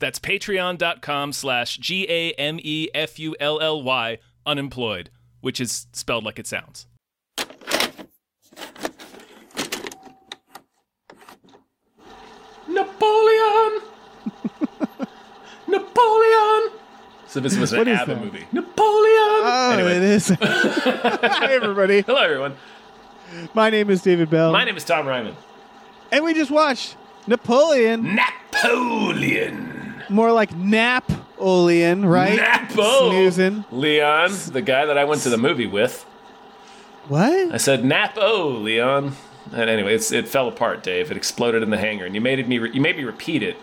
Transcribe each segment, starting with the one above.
That's patreon.com slash G A M E F U L L Y unemployed, which is spelled like it sounds. Napoleon! Napoleon! So this was an What is ABBA that? movie. Napoleon! Oh, Anyway. it is. Hi, everybody. Hello, everyone. My name is David Bell. My name is Tom Ryman. and we just watched Napoleon, Napoleon. More like Napoleon, right? Napo. Snoozing. Leon, the guy that I went to the movie with. What? I said Napo, Leon. And anyway, it's, it fell apart, Dave. It exploded in the hangar, and you made me re- you made me repeat it.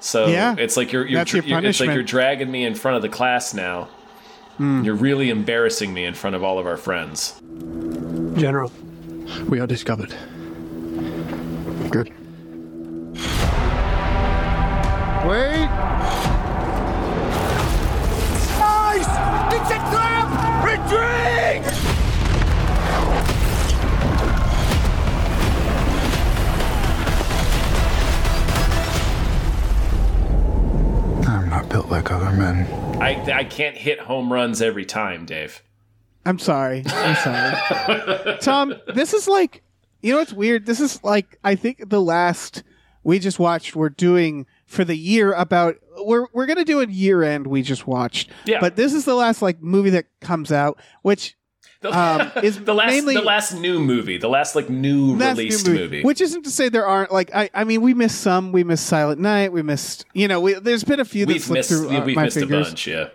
So Yeah. it's like you're, you're, That's your you're- it's like. You're dragging me in front of the class now. Hmm. You're really embarrassing me in front of all of our friends. General, we are discovered. Good. Wait. Nice! It's a trap! Retreat! I'm not built like other men. I, I can't hit home runs every time, Dave. I'm sorry. I'm sorry. Tom, this is like, you know what's weird? This is like, I think the last we just watched, we're doing for the year about, we're, we're going to do a year end we just watched. Yeah. But this is the last like movie that comes out, which Um, is the last mainly- the last new movie, the last like new That's released new movie. Which isn't to say there aren't like I, I mean we missed some. We missed Silent Night. We missed you know we, there's been a few that we've slipped missed through uh, we've my missed fingers. a bunch, yeah.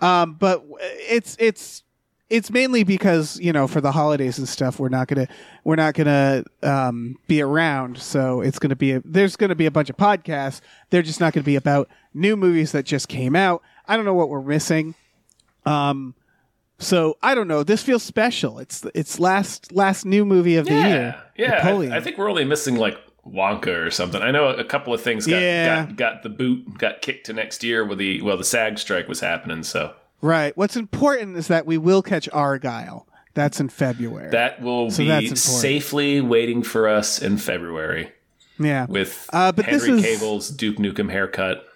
Um, but it's it's it's mainly because you know for the holidays and stuff we're not gonna we're not gonna um, be around. So it's gonna be a, there's gonna be a bunch of podcasts. They're just not gonna be about new movies that just came out. I don't know what we're missing. Um, so I don't know. This feels special. It's it's last last new movie of the Yeah, year. yeah. I, I think we're only missing like Wonka or something. I know a couple of things got, Yeah. got got the boot, got kicked to next year with the well, the SAG strike was happening. So Right. What's important is that we will catch Argylle. That's in February. that will So be safely waiting for us in February yeah. with Uh, but this Henry is- Cavill's Duke Nukem haircut.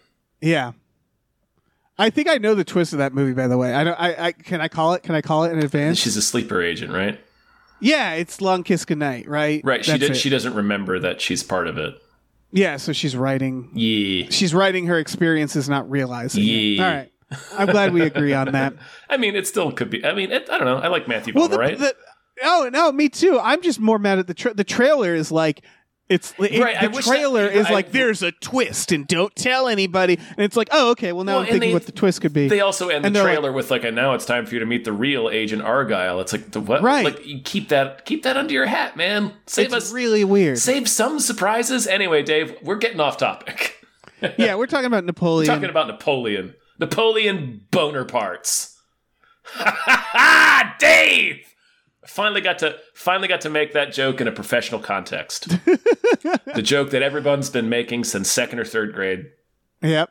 Yeah. I think I know the twist of that movie. By the way, I don't. I, I can I call it? Can I call it in advance? She's a sleeper agent, right? yeah, it's Long Kiss Goodnight, right? Right. She did, it. she doesn't remember that she's part of it. Yeah, so she's writing. Yeah. She's writing her experiences, not realizing. it. Yeah. All right. I'm glad we agree on that. I mean, it still could be. I mean, it, I don't know. I like Matthew Well, the, right? the oh no, me too. I'm just more mad at the tra- the trailer. Is like it's it- Right, The trailer is I- like there's a twist and don't tell anybody. And it's like oh okay, well now Well, I'm thinking they- what the twist could be. They also end And the they're like- trailer with like, "And now it's time for you to meet the real Agent Argylle." It's like the what? Right. Like you keep that keep that under your hat, man. Save it's us. really weird. Save some surprises. Anyway, Dave, we're getting off topic. yeah, we're talking about Napoleon. Talking about Napoleon. Napoleon boner parts. Dave. Finally got to finally got to make that joke in a professional context. the joke that everyone's been making since second or third grade. Yep.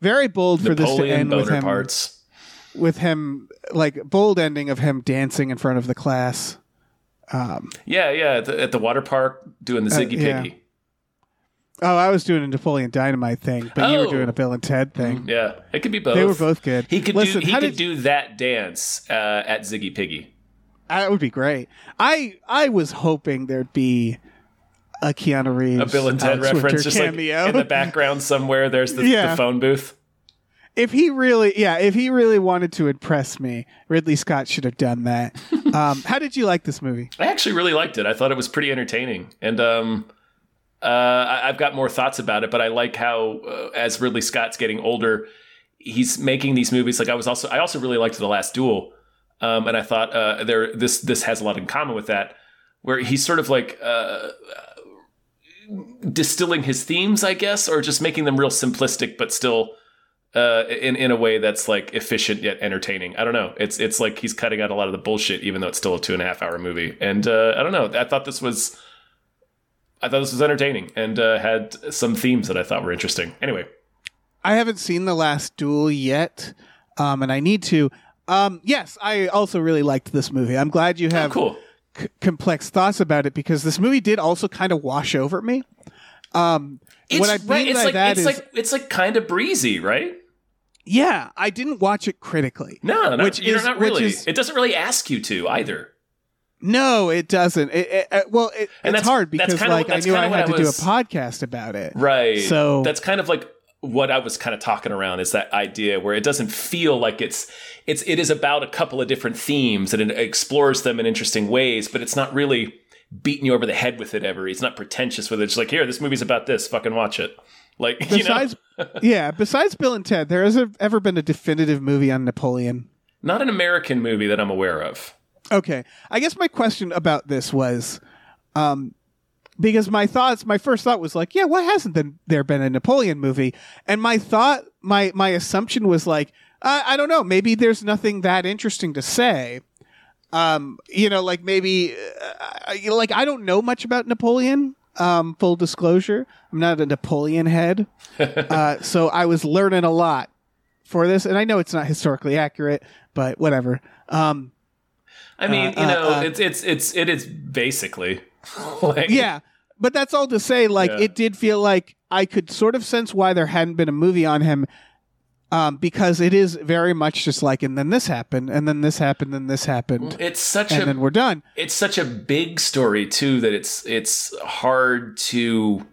Very bold for this to Napoleon end with boner him parts. with him like bold ending of him dancing in front of the class. Yeah, yeah. At the, at the water park doing the Ziggy Uh, yeah. Piggy. Oh, I was doing a Napoleon Dynamite thing, but you were Oh. doing a Bill and Ted thing. Yeah, it could be both. They were both good. He could Listen, do. He how could did- do that dance uh, at Ziggy Piggy. That would be great. I I was hoping there'd be a Keanu Reeves, A Bill and Ted Alex reference, Winter just cameo. like in the background somewhere. There's the, Yeah. the phone booth. if he really, yeah, if he really wanted to impress me, Ridley Scott should have done that. um, how did you like this movie? I actually really liked it. I thought it was pretty entertaining, and um, uh, I've got more thoughts about it. But I like how, uh, as Ridley Scott's getting older, he's making these movies. Like I was also, I also really liked The Last Duel, um, and I thought uh, there this this has a lot in common with that, where he's sort of like uh, distilling his themes, I guess, or just making them real simplistic, but still uh, in in a way that's like efficient yet entertaining. I don't know. It's it's like he's cutting out a lot of the bullshit, even though it's still a two and a half hour movie. And uh, I don't know. I thought this was. I thought this was entertaining and uh, had some themes that I thought were interesting. Anyway, I haven't seen the last duel yet, um, and I need to. Um, yes, I also really liked this movie. I'm glad you have Oh, cool. c- complex thoughts about it because this movie did also kind of wash over me. Um, It's what I mean right. It's by like that it's is, like it's like kind of breezy, right? yeah, I didn't watch it critically. No, not, which is not which really. is- it doesn't really ask you to either. No, it doesn't. It, it, uh, well, it, And it's hard because like I knew I had to what do a podcast about it. Right. So- that's kind of like what I was kind of talking around is that idea where it doesn't feel like it's it's it is about a couple of different themes and it explores them in interesting ways, but it's not really beating you over the head with it ever. It's not pretentious with it. It's like, here, this movie's about this. Fucking watch it. Like, Besides, you know, yeah, besides Bill and Ted, there has ever been a definitive movie on Napoleon. not an American movie that I'm aware of. Okay. I guess my question about this was um because my thoughts my first thought was like, yeah, why hasn't there been a Napoleon movie? And my thought my my assumption was like, I, I don't know, maybe there's nothing that interesting to say. Um, you know, like maybe uh, you know, like I don't know much about Napoleon. Um, full disclosure, I'm not a Napoleon head. uh, so I was learning a lot for this, and I know it's not historically accurate, but whatever. Um, I mean, Uh, you know, uh, uh, it's it's it's it is basically like yeah but that's all to say like Yeah. it did feel like i could sort of sense why there hadn't been a movie on him um, because it is very much just like and then this happened and then this happened and this happened it's such and a then we're done it's such a big story too that it's it's hard to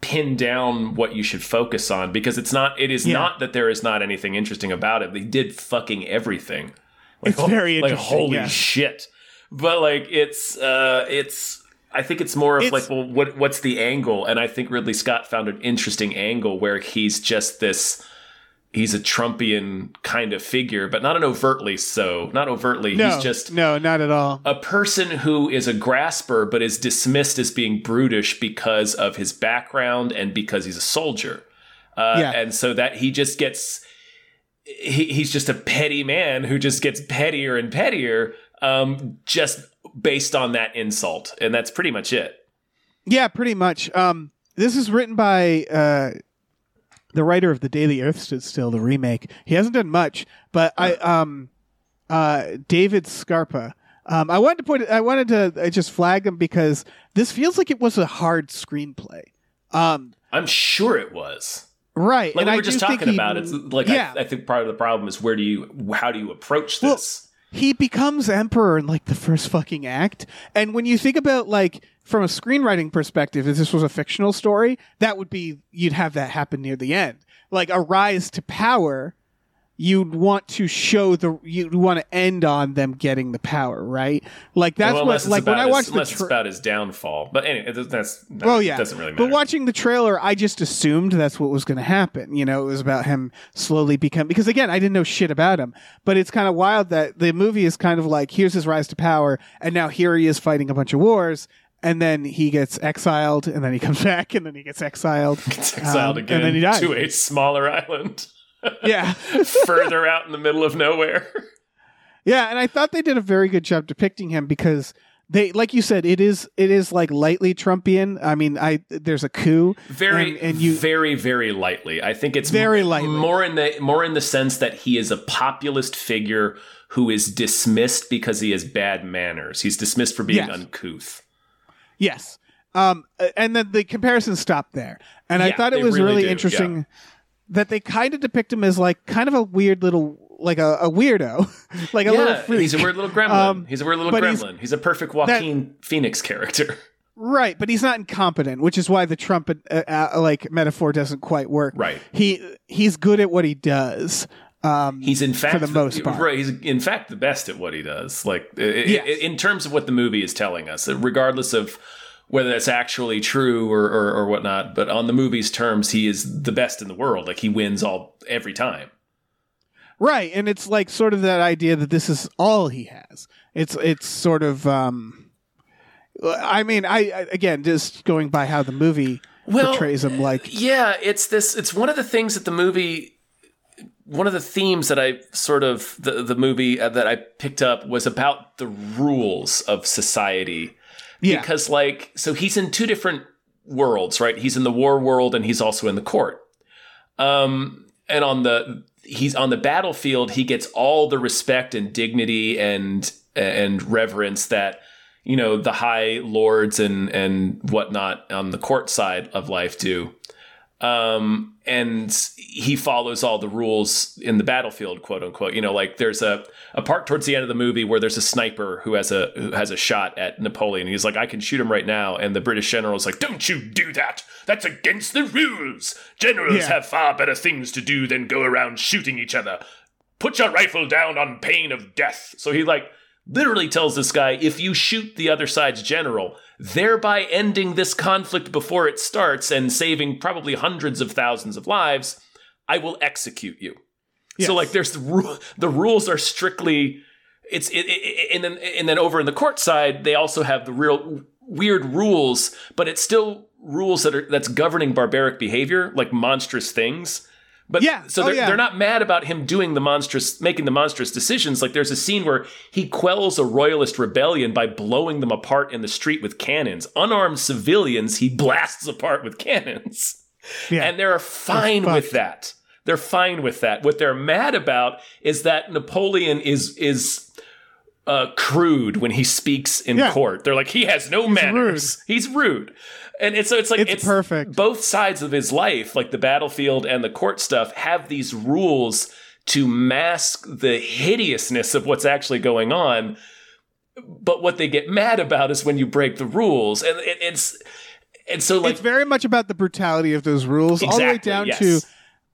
pin down what you should focus on because it's not it is Yeah. not that there is not anything interesting about it they did fucking everything like, It's very like holy yeah. shit but like it's uh it's I think it's more of It's- like, well, what what's the angle? And I think Ridley Scott found an interesting angle where he's just this he's a Trumpian kind of figure, but not an overtly so. Not overtly. no he's just no not at all a person who is a grasper but is dismissed as being brutish because of his background and because he's a soldier. Uh, Yeah. And so that he just gets, he, he's just a petty man who just gets pettier and pettier um, just based on that insult. And that's pretty much it. yeah pretty much um, this is written by uh, the writer of the day the earth stood still the remake he hasn't done much but i um uh david scarpa um, I wanted to put. I wanted to just flag him because this feels like it was a hard screenplay. Um, I'm sure it was. Right, Like and we I were just talking he- about, it's like yeah, I, I think part of the problem is where do you, how do you approach Well, this? he becomes emperor in like the first fucking act. And when you think about like from a screenwriting perspective, if this was a fictional story, that would be you'd have that happen near the end. Like a rise to power, you'd want to show the you'd want to end on them getting the power, right? Like that's Well, what like when I watched the unless it's about his downfall. But anyway, that's that well, yeah, doesn't really matter. But watching the trailer, I just assumed that's what was going to happen. You know, it was about him slowly become because again, I didn't know shit about him. But it's kind of wild that the movie is kind of like here's his rise to power, and now here he is fighting a bunch of wars, and then he gets exiled, and then he comes back, and then he gets exiled, Gets exiled Um, again and then he dies. to a smaller island yeah, further out in the middle of nowhere. yeah. And I thought they did a very good job depicting him because. They, like you said, it is it is like lightly Trumpian. I mean, I there's a coup, Very, and, and you very, very lightly. I think it's Very m- lightly. more in the more in the sense that he is a populist figure who is dismissed because he has bad manners. He's dismissed for being Yes. uncouth. Yes. Um, and then the comparison stopped there. And I thought it was really really, interesting that they kind of depict him as like kind of a weird little, like a, a weirdo, like a little freak. he's a weird little gremlin. Um, he's a weird little but he's- gremlin. He's, a perfect Joaquin Phoenix character. right, but he's not incompetent, which is why the Trump uh, uh, like metaphor doesn't quite work. Right. He he's good at what he does. Um, He's in fact the most part. right. He's in fact the best at what he does. Like Yes. in terms of what the movie is telling us, regardless of whether that's actually true or, or or whatnot. But on the movie's terms, he is the best in the world. Like he wins all every time. Right, and it's like sort of that idea that this is all he has. It's it's sort of um I mean, I, I again just going by how the movie Well, portrays him, like Yeah, it's this. It's one of the things that the movie. One of the themes that I sort of the the movie uh, that I picked up was about the rules of society. Yeah. Because like, so he's in two different worlds, right? He's in the war world and he's also in the court. Um, and on the he's on the battlefield, he gets all the respect and dignity and and reverence that you know the high lords and and whatnot on the court side of life do. Um, and he follows all the rules in the battlefield, quote unquote. You know, like there's a, a part towards the end of the movie where there's a sniper who has a who has a shot at Napoleon. He's like, I can shoot him right now, and the British general is like, Don't you do that! That's against the rules. Generals Yeah. have far better things to do than go around shooting each other. Put your rifle down on pain of death. So he like literally tells this guy, if you shoot the other side's general, thereby ending this conflict before it starts and saving probably hundreds of thousands of lives, I will execute you. Yes. So like there's the ru- the rules are strictly it's it, it, and then and then over in the court side they also have the real weird rules, but it's still rules that are that's governing barbaric behavior, like monstrous things. But Yeah. so Oh, they're, yeah. they're not mad about him doing the monstrous, making the monstrous decisions. Like there's a scene where he quells a royalist rebellion by blowing them apart in the street with cannons. Unarmed civilians, he blasts apart with cannons. yeah, And they're fine with that. They're fine with that. What they're mad about is that Napoleon is is uh, crude when he speaks in Yeah. court. They're like he has no manners. He's rude. And it's so it's like It's perfect. Both sides of his life, like the battlefield and the court stuff, have these rules to mask the hideousness of what's actually going on. But what they get mad about is when you break the rules, and it, it's and so like it's very much about the brutality of those rules, all the way down yes. to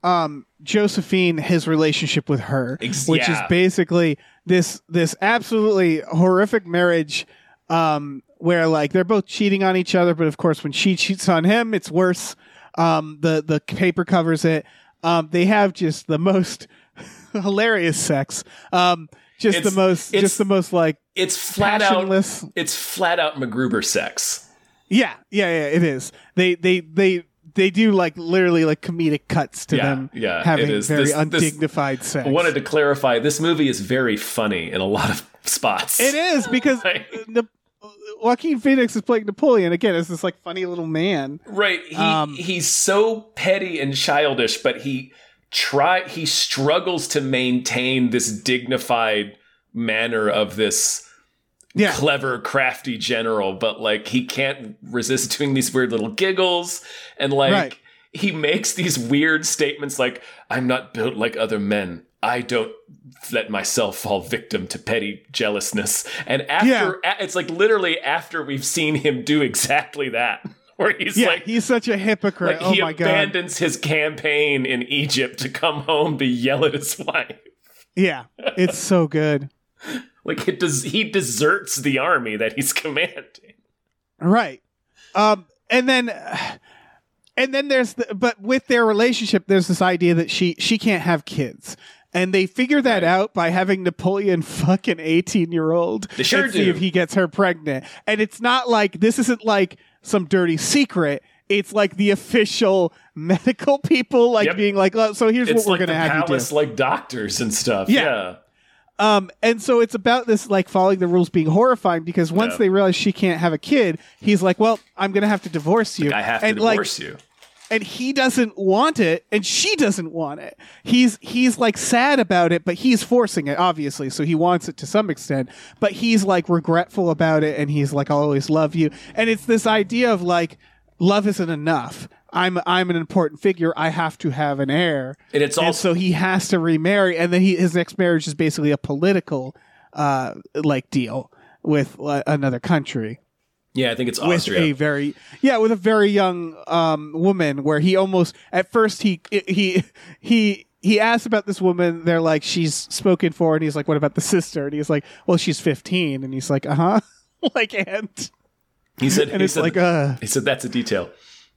um, Josephine, his relationship with her, Ex- which is basically this this absolutely horrific marriage, um, where like they're both cheating on each other, but of course when she cheats on him, it's worse. Um, the the paper covers it. Um, they have just the most hilarious sex. Um, just It's- the most, it's- just the most like it's flat out it's flat out MacGruber sex. Yeah, yeah, yeah. It is. They they they they do like literally like comedic cuts to Yeah, them yeah, having very This- this- undignified sex. I wanted to clarify this movie is very funny in a lot of spots. it is because. Na- Joaquin Phoenix is playing Napoleon again as this like funny little man. Right. He Um, he's so petty and childish, but he try he struggles to maintain this dignified manner of this Yeah, clever, crafty general, but like he can't resist doing these weird little giggles and like Right. he makes these weird statements like I'm not built like other men. I don't let myself fall victim to petty jealousness. And after a- it's like literally after we've seen him do exactly that where he's yeah. like he's such a hypocrite. like oh he my god. abandons his campaign in Egypt to come home to yell at his wife. Yeah, it's so good. Like it does he deserts the army that he's commanding. Right. Um, and then, and then there's the, but with their relationship, there's this idea that she she can't have kids, and they figure that out by having Napoleon fuck an 18 year old. They sure see if he gets her pregnant. And it's not like this isn't like some dirty secret. It's like the official medical people like Yep. being like, oh, so here's It's what we're like gonna have you do. palace like doctors and stuff. Yeah. Yeah. Um, and so it's about this like following the rules being horrifying because once Yeah. they realize she can't have a kid, he's like, "Well, I'm gonna have to divorce you." I have to and, like, divorce you. and he doesn't want it, and she doesn't want it. He's he's like sad about it, but he's forcing it, obviously. So he wants it to some extent, but he's like regretful about it, and he's like, "I'll always love you." And it's this idea of like, love isn't enough. I'm I'm an important figure. I have to have an heir, And it's and also so he has to remarry, and then he his next marriage is basically a political, uh, like deal with uh, another country. Yeah, I think it's with a very yeah with a very young um woman where he almost at first he he he he asks about this woman. They're like she's spoken for and he's like what about the sister? And he's like well she's 15 and he's like uh-huh. Like and he said and he it's said, like uh he said that's a detail.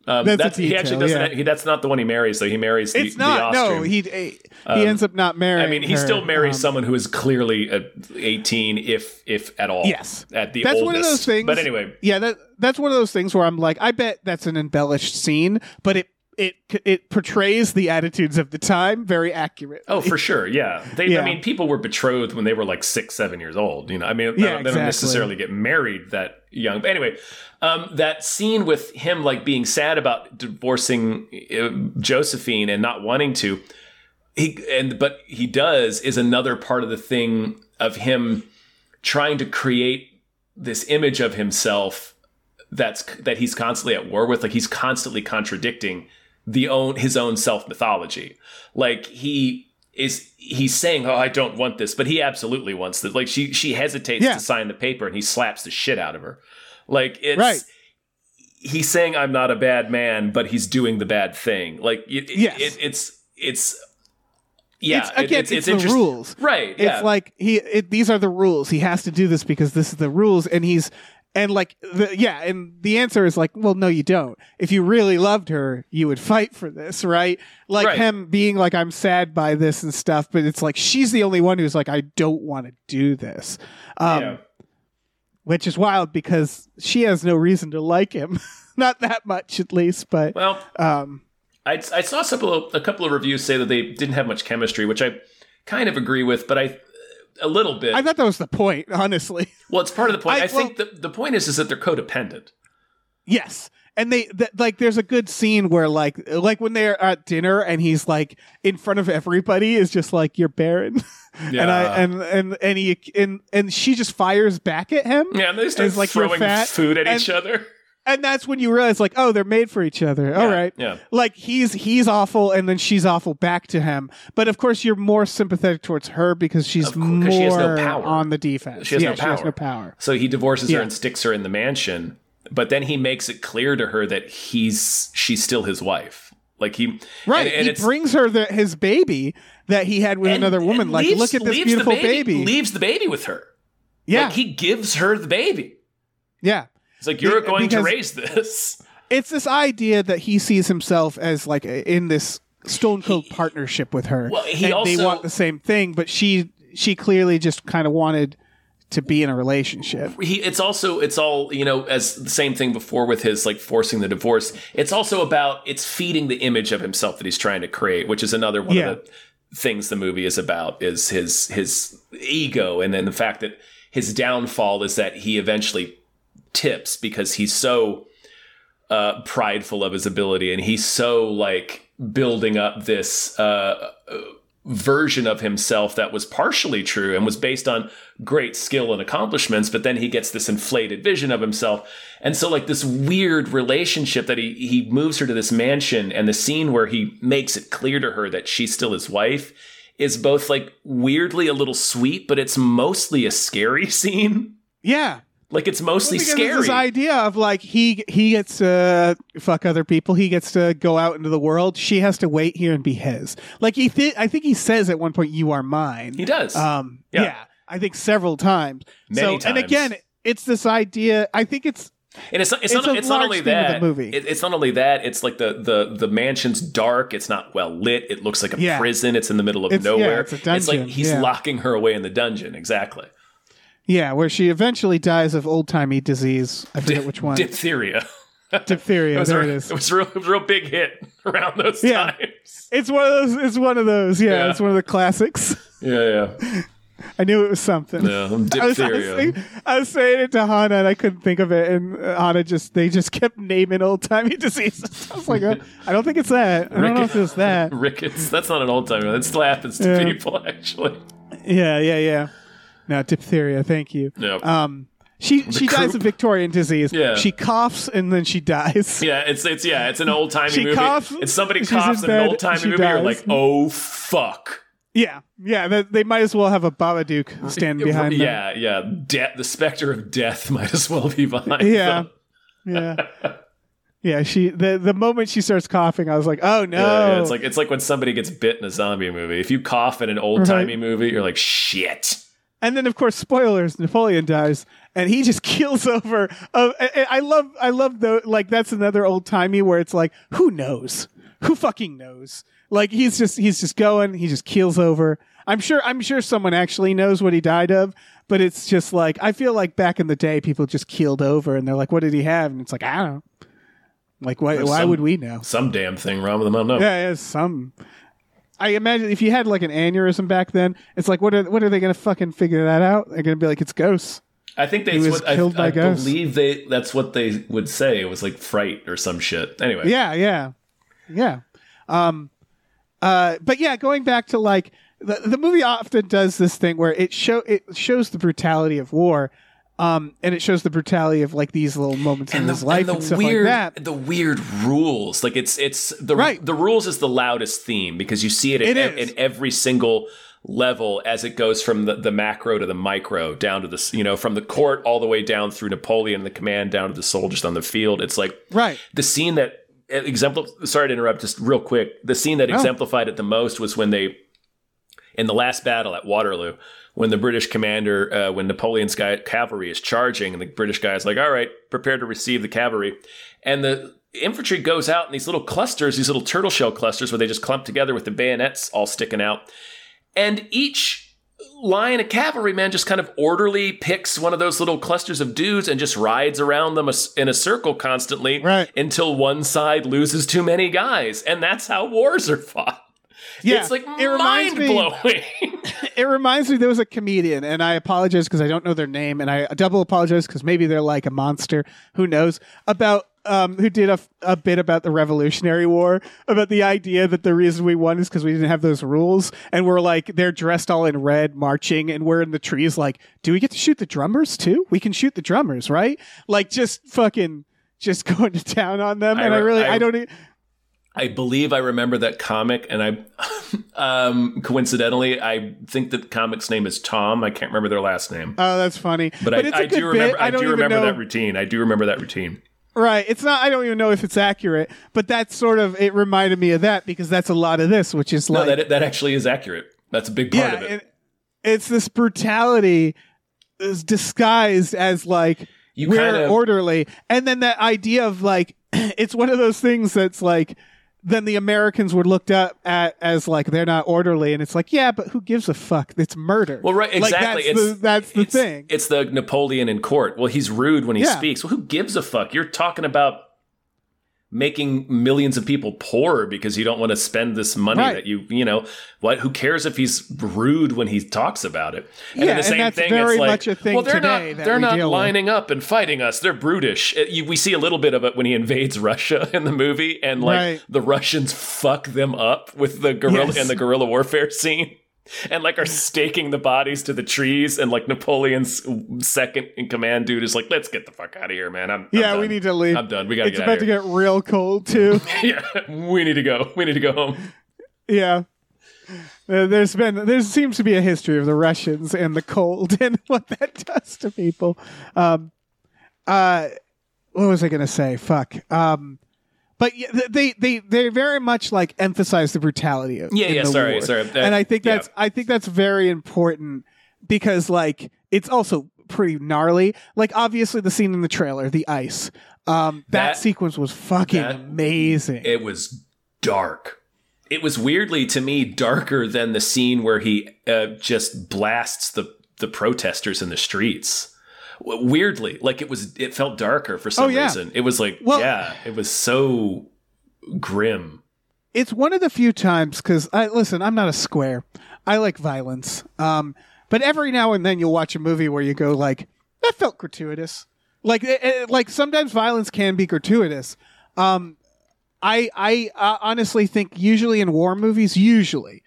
Um, That's that's, he actually detail, doesn't. yeah. He, that's not the one he marries. So he marries the, It's not. no, he he, he ends up not marrying. I mean, he her, still marries um, someone who is clearly uh, 18, if if at all. Yes, at the that's oldest. one of those things. But anyway, yeah, that that's one of those things where I'm like, I bet that's an embellished scene, but it it it portrays the attitudes of the time very accurately. oh, for sure, yeah. They, Yeah. I mean, people were betrothed when they were like six, seven years old. You know, I mean, they don't- they don't necessarily get married that young. But anyway, um, that scene with him like being sad about divorcing uh, Josephine and not wanting to. He and but he does is another part of the thing of him trying to create this image of himself that's that he's constantly at war with like he's constantly contradicting the own his own self mythology like he is he's saying oh i don't want this but he absolutely wants this like she she hesitates Yeah. to sign the paper and he slaps the shit out of her like it's Right. he's saying i'm not a bad man but he's doing the bad thing like it, it- Yes. it, it's it's yeah it's, again, it- it's, the rules. right It's like he it, these are the rules. He has to do this because this is the rules, and he's and like the, yeah, and the answer is like, well, no, you don't. If you really loved her, you would fight for this, right? Like Right. him being like, I'm sad by this and stuff, but it's like she's the only one who's like, I don't want to do this, um, yeah. which is wild because she has no reason to like him, not that much at least, but well um, I, I saw a couple of, a couple of reviews say that they didn't have much chemistry, which I kind of agree with, but I a little bit. I thought that was the point, honestly. well, it's part of the point. I- I, think the, the point is is that they're codependent. Yes. And they th- like there's a good scene where like like when they're at dinner and he's like in front of everybody is just like you're barren. and I and and and he and and she just fires back at him. Yeah, and they start It's like throwing food at and- each other. And that's when you realize like oh they're made for each other. All right. yeah. Like he's he's awful and then she's awful back to him. But of course you're more sympathetic towards her because she's course, more 'cause she has no power. on the defense. She has yeah, no she has power. no power. So he divorces Yeah. her and sticks her in the mansion, but then he makes it clear to her that he's she's still his wife. Like he Right. and, and he it's- brings her the, his baby that he had with and- another woman. and Like, leaves- look at this leaves the beautiful baby. Leaves the baby with her. Yeah. Like he gives her the baby. yeah. It's like you're going to raise this. It's this idea that he sees himself as like a, in this stone cold partnership with her. Well, he and they also- want the same thing, but she she clearly just kind of wanted to be in a relationship. he it's also it's all you know as the same thing before with his like forcing the divorce it's also about it's feeding the image of himself that he's trying to create which is another one Yeah. of the things the movie is about is his his ego and then the fact that his downfall is that he eventually tips because he's so uh prideful of his ability and he's so like building up this uh version of himself that was partially true and was based on great skill and accomplishments but then he gets this inflated vision of himself and so like this weird relationship that he he moves her to this mansion and the scene where he makes it clear to her that she's still his wife is both like weirdly a little sweet but it's mostly a scary scene Yeah. Like it's mostly Because scary This idea of like he he gets to fuck other people, he gets to go out into the world. She has to wait here and be his. Like he, th- I think he says at one point, "You are mine." he does Um, Yeah. yeah. I think several times. Many so, and again, it's this idea. I think it's And it's not, it's, It's not, it's not only theme of the that. movie. It, it's not only that. It's like the, the the mansion's dark. It's not well lit. It looks like a Yeah. prison. It's in the middle of It's- yeah, nowhere. it's a like he's yeah. locking her away in the dungeon. Exactly. Yeah, where she eventually dies of old timey disease. I forget which one. Diphtheria. Diphtheria. It there a, it is. it was a real, it was a real big hit around those Yeah. times. It's one of those. It's one of those. Yeah, Yeah. it's one of the classics. Yeah, yeah. I knew it was something. Yeah, I was, I, was diphtheria. saying, I was saying it to Hannah and I couldn't think of it, and uh, Hannah just they just kept naming old timey diseases. I was like, uh, I don't think it's that. I don't know if it's that. Rickets. That's not an old timey. That still happens to Yeah. people, actually. Yeah, yeah, yeah. No, diphtheria. Thank you. Yeah. Um, she she dies of Victorian disease. Yeah. She coughs and then she dies. yeah, it's it's yeah, it's an old timey She movie. coughs, It's somebody she's coughs in in an bed, old timey movie. You're dies. like, oh fuck. Yeah, yeah. They, they might as well have a Babadook stand behind them. Yeah, yeah. De- the specter of death might as well be behind. Yeah. them. Yeah. Yeah, she the the moment she starts coughing, I was like, "Oh no!" Yeah, yeah, it's like it's like when somebody gets bit in a zombie movie. If you cough in an old timey Right. movie, you're like shit. And then, of course, spoilers: Napoleon dies, and he just keels over. Uh, I love, I love the like that's another old timey where it's like, who knows, who fucking knows? Like he's just he's just going, he just keels over. I'm sure I'm sure someone actually knows what he died of, but it's just like I feel like back in the day, people just keeled over and they're like, "What did he have?" And it's like I don't know. Like why? Why some- would we know? Some damn thing wrong with them. I don't know. Yeah, yeah, some. I imagine if you had like an aneurysm back then, it's like, what are what are they going to fucking figure that out? They're going to be like, it's ghosts. I think He that's was what I, killed by I ghosts. believe they. That's what they would say. It was like fright or some shit. Anyway, Yeah, yeah, yeah. Um, uh, but yeah, going back to like the the movie often does this thing where it show it shows the brutality of war, um, and it shows the brutality of like these little moments in and his life and and, the stuff weird, like that. the weird rules. Like it's it's the Right. the rules is the loudest theme because you see it, in, It in every single level as it goes from the, the macro to the micro down to the you know from the court all the way down through Napoleon and the command down to the soldiers on the field. It's like Right. the scene that exempl sorry to interrupt just real quick the scene that exemplified it the most was when they in the last battle at waterloo when the british commander uh, when napoleon's guy, cavalry is charging and the british guy is like all right prepare to receive the cavalry and the infantry goes out in these little clusters these little turtle shell clusters where they just clump together with the bayonets all sticking out and each line of cavalrymen just kind of orderly picks one of those little clusters of dudes and just rides around them in a circle constantly Right. until one side loses too many guys. And that's how wars are fought. Yeah, it's like it reminds mind me- blowing. it reminds me there was a comedian and i apologize because i don't know their name and i double apologize because maybe they're like a monster. Who knows? About um, who did a, a bit about the revolutionary war about the idea that the reason we won is because we didn't have those rules and we're like they're dressed all in red marching and we're in the trees like do we get to shoot the drummers too? We can shoot the drummers right? Like just fucking just going to town on them I and i really i, I- don't e- I believe I remember that comic, and I, um, coincidentally, I think that the comic's name is Tom. I can't remember their last name, oh that's funny but, I, a I do remember. I, don't do remember know that routine. I do remember that routine. Right. It's not. I don't even know if it's accurate, but that's sort of. It reminded me of that because that's a lot of this, which is No, like, that that actually is accurate. That's a big part yeah, of it. and it's this brutality is disguised as like You we're kind of orderly, and then that idea of like it's one of those things that's like. Then the Americans were looked up at as like they're not orderly, and it's like, yeah, but who gives a fuck? It's murder. Well, right, Like, exactly. that's, it's, the, that's the it's- thing. It's the Napoleon in court. Well, he's rude when he Yeah. speaks. Well, who gives a fuck? You're talking about making millions of people poor because you don't want to spend this money Right. that you, you know, what? Who cares if he's rude when he talks about it? And Yeah, then the and same that's thing. very it's like, much a thing well, they're today not. They're not deal with. lining up and fighting us. They're brutish. It- you, we see a little bit of it when he invades Russia in the movie, and like Right. the Russians fuck them up with the guerrilla Yes. and the guerrilla warfare scene and like are staking the bodies to the trees and like napoleon's second in command dude is like let's get the fuck out of here man i'm, I'm yeah, we need to leave. i'm done we gotta it's get about out to get real cold too. yeah we need to go we need to go home Yeah. There's been there seems to be a history of the Russians and the cold and what that does to people. Um, uh, what was I gonna say? Fuck. Um, but yeah, they they they very much like emphasize the brutality of Yeah, yeah, sorry, war. sorry. That- and I think yeah. that's I think that's very important because like it's also pretty gnarly. Like obviously the scene in the trailer, the ice. Um, that, That- sequence was fucking that- amazing. it was dark it was weirdly to me darker than the scene where he uh, just blasts the the protesters in the streets weirdly like it was it felt darker for some Oh, yeah. reason it was like Well- yeah it was so grim it's one of the few times because I listen. I'm not a square. I like violence. Um, but every now and then you'll watch a movie where you go like, that felt gratuitous. Like, it, it- like sometimes violence can be gratuitous. Um, I I uh, honestly think usually in war movies, usually,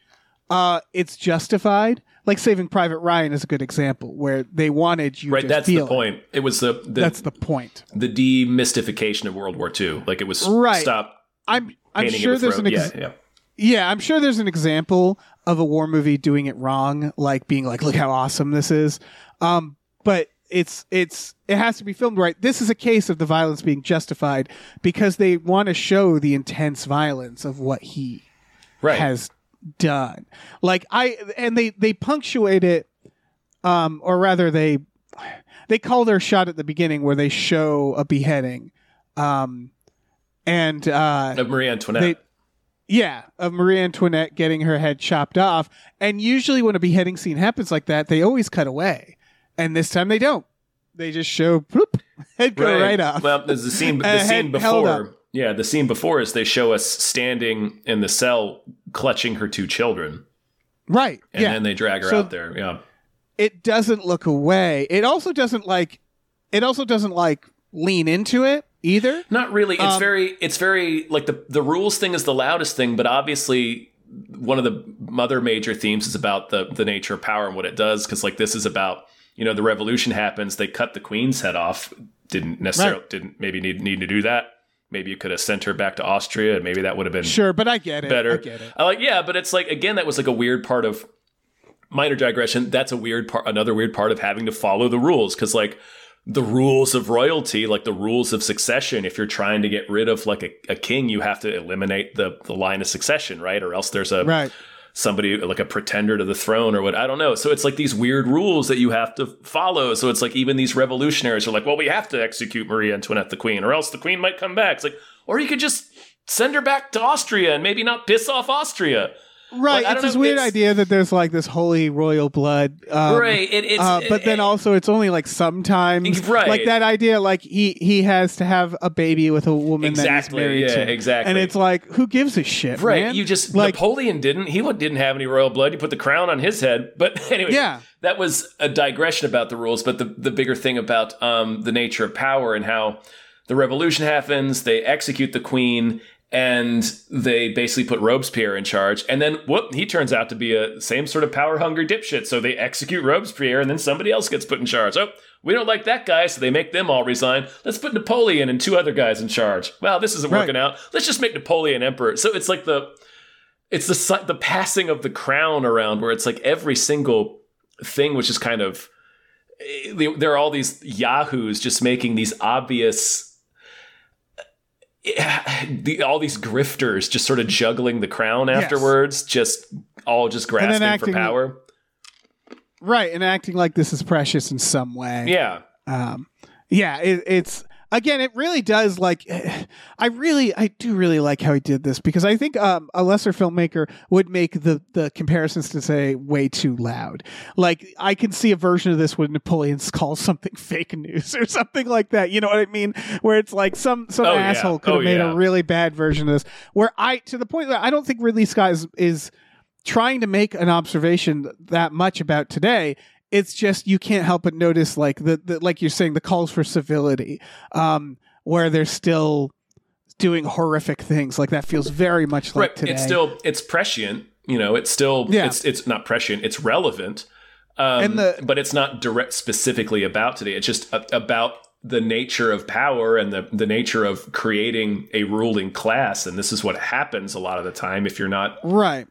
uh, it's justified. Like Saving Private Ryan is a good example where they wanted you right to that's the it. point it was the, the That's the point. the demystification of World War II. Like it was Right. stop I'm I'm sure there's an ex- yeah, yeah. Yeah, I'm sure there's an example of a war movie doing it wrong, like being like, "Look how awesome this is," um, but it's it's it has to be filmed right. This is a case of the violence being justified because they want to show the intense violence of what he Right. has done. Like I and they they punctuate it, um, or rather they they call their shot at the beginning where they show a beheading, um, and uh, Of Marie Antoinette. they, yeah, of Marie Antoinette getting her head chopped off. And usually, when a beheading scene happens like that, they always cut away, and this time they don't. They just show bloop, head go right, off. Well, there's the scene. The scene before. Yeah, the scene before is they show us standing in the cell, clutching her two children, right? and yeah. then they drag her So- out there. Yeah, it doesn't look away. It also doesn't like. It also doesn't like lean into it either. not really. It's Um, very. It's very like the the rules thing is the loudest thing, but obviously one of the other major themes is about the the nature of power and what it does. Because like this is about you know the revolution happens, they cut the queen's head off. Didn't necessarily Right. didn't maybe need need to do that. Maybe you could have sent her back to Austria, and maybe that would have been Sure, but I get it. better. I get it. I like, yeah, but it's like again, that was like a weird part of minor digression. That's a weird part, another weird part of having to follow the rules because like the rules of royalty, like the rules of succession. If you're trying to get rid of like a, a king, you have to eliminate the the line of succession, right? Or else there's a Right. Somebody like a pretender to the throne or what I don't know. So it's like these weird rules that you have to follow. So it's like even these revolutionaries are like, well, we have to execute Marie Antoinette the queen, or else the queen might come back. It's like, or you could just send her back to Austria and maybe not piss off Austria. Right. Like, it's this know, weird it's- idea that there's like this holy royal blood. Um, right. It, it's uh, but then also it's only like sometimes Right. like that idea like he he has to have a baby with a woman that Exactly, he's married yeah, to exactly. and it's like who gives a shit Right, man? you just like Napoleon didn't. He didn't have any royal blood. You put the crown on his head. But anyway, Yeah. that was a digression about the rules. But the the bigger thing about um, the nature of power and how the revolution happens, they execute the queen, and they basically put Robespierre in charge. And then whoop, he turns out to be a same sort of power hungry dipshit. So they execute Robespierre, and then somebody else gets put in charge. Oh. We don't like that guy, so they make them all resign. Let's put Napoleon and two other guys in charge. Well, this isn't Right. working out. Let's just make Napoleon emperor. So it's like the it's the the passing of the crown around where it's like every single thing which is kind of eh, there are all these yahoos just making these obvious the, all these grifters just sort of juggling the crown Yes. afterwards just all just grasping for power. Right and acting like this is precious in some way. Yeah. Um yeah it, it's again it really does like i really i do really like how he did this because i think um, a lesser filmmaker would make the the comparisons to say way too loud. Like i can see a version of this where napoleon calls something fake news or something like that. You know what i mean? Where it's like some some Oh, yeah. asshole could have Oh, made yeah. a really bad version of this. Where i to the point that i don't think ridley scott is, is trying to make an observation that much about today it's just you can't help but notice like the, the like you're saying the calls for civility um where they're still doing horrific things. Like that feels very much like right. Today. it's still it's prescient you know it's still Yeah. it's it's not prescient it's relevant um, And the- but it's not direct specifically about today. It's just a, about the nature of power and the, the nature of creating a ruling class and this is what happens a lot of the time if you're not right.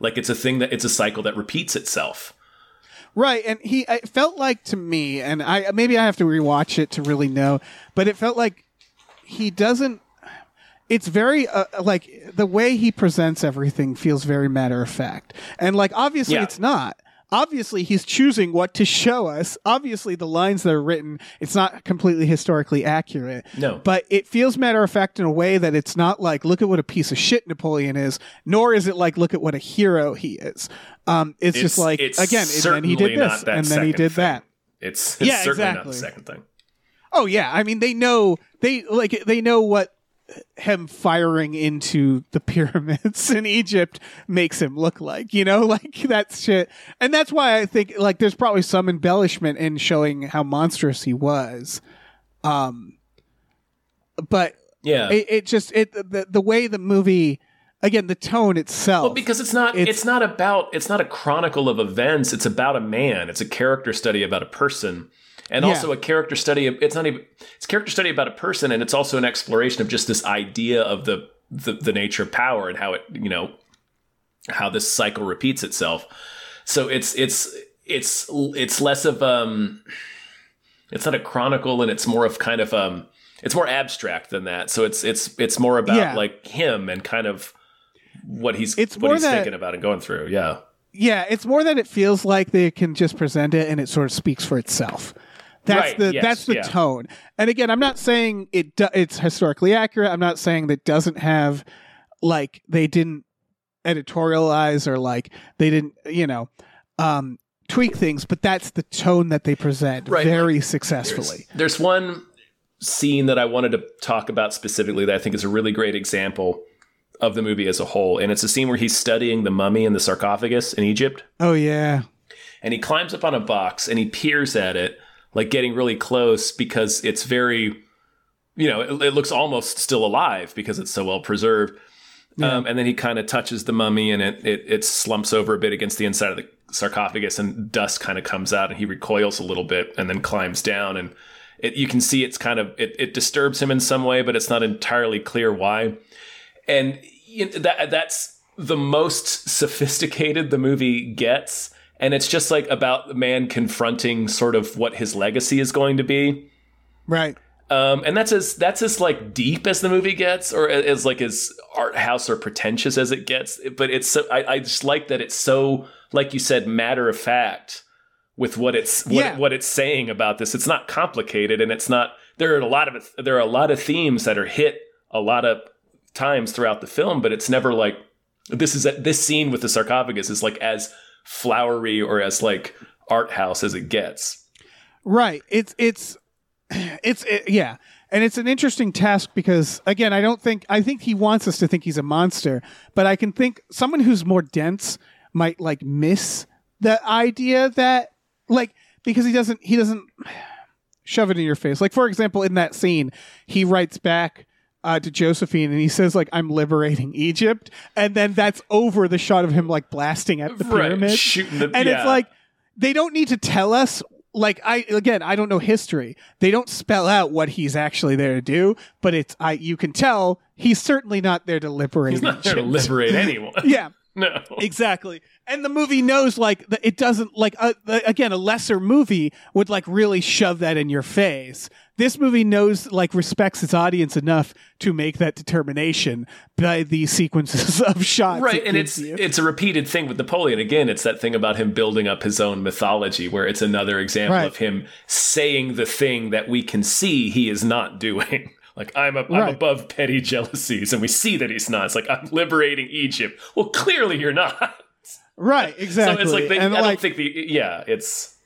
Like it's a thing that it's a cycle that repeats itself Right, and he it felt like to me, and I maybe I have to rewatch it to really know, but it felt like he doesn't. It's very uh, like the way he presents everything feels very matter of fact, and like obviously Yeah. it's not. Obviously, he's choosing what to show us. Obviously, the lines that are written, it's not completely historically accurate. No. But it feels matter of fact in a way that it's not like, look at what a piece of shit Napoleon is, nor is it like, look at what a hero he is. Um, it's, It's- just like, it's again, and then he did this, that and then he did thing. that. it's, it's Yeah, certainly not exactly. the second thing Oh yeah, I mean they know they like they know what him firing into the pyramids in Egypt makes him look like, you know, like that shit. And that's why I think like there's probably some embellishment in showing how monstrous he was. Um but yeah it, it just it the the way the movie again the tone itself Well, because it's not It's- it's, not about it's not a chronicle of events. It's about a man. It's a character study about a person, and Yeah. also a character study. Of, it's not even it's character study about a person, and it's also an exploration of just this idea of the the, the nature of power and how it you know how this cycle repeats itself. So it's it's it's it's less of um it's not a chronicle and it's more of kind of um it's more abstract than that. So it's it's it's more about Yeah. like him and kind of what he's It's what he's that- thinking about and going through. Yeah. yeah, it's more that it feels like they can just present it and it sort of speaks for itself. That's Right, the yes, that's the yeah. tone. And again, I'm not saying it do, it's historically accurate. I'm not saying that doesn't have like they didn't editorialize or like they didn't, you know, um tweak things, but that's the tone that they present Right. very successfully. There's one scene that I wanted to talk about specifically that I think is a really great example of the movie as a whole. And it's a scene where he's studying the mummy in the sarcophagus in Egypt. Oh yeah. And he climbs up on a box and he peers at it, like getting really close because it's very, you know, it, it looks almost still alive because it's so well preserved. Um, and then he kind of touches the mummy and it, it it slumps over a bit against the inside of the sarcophagus and dust kind of comes out and he recoils a little bit and then climbs down and it, you can see it's kind of it, it disturbs him in some way but it's not entirely clear why. And that that's the most sophisticated the movie gets and it's just like about the man confronting sort of what his legacy is going to be Right. um, and that's as that's as like deep as the movie gets, or as like as art house or pretentious as it gets. But it's so I, I just like that it's so like you said, matter of fact with what it's what, Yeah. what it's saying about this. It's not complicated, and it's not. There are a lot of there are a lot of themes that are hit a lot of times throughout the film, but it's never like this is this scene with the sarcophagus is like as flowery or as like art house as it gets. Right. It's it's it's it, yeah. And it's an interesting task because again, I don't think I think he wants us to think he's a monster, but I can think someone who's more dense might like miss the idea that like because he doesn't he doesn't shove it in your face. Like for example, in that scene, he writes back uh, to Josephine and he says like I'm liberating Egypt, and then that's over the shot of him like blasting at the Right, pyramid, shooting the- and yeah. it's like they don't need to tell us. Like I again, I don't know history. They don't spell out what he's actually there to do, but it's I. You can tell he's certainly not there to liberate. He's not there to liberate anyone. Yeah, No. exactly. And the movie knows like that it doesn't like uh, the, again a lesser movie would like really shove that in your face. This movie knows like respects its audience enough to make that determination by the sequences of shots. right it and it's you. it's a repeated thing with napoleon again it's that thing about him building up his own mythology where it's another example Right. of him saying the thing that we can see he is not doing like i'm, a, I'm above petty jealousies and we see that he's not it's like i'm liberating egypt well clearly you're not right exactly. so it's like they, and i like don't think the yeah it's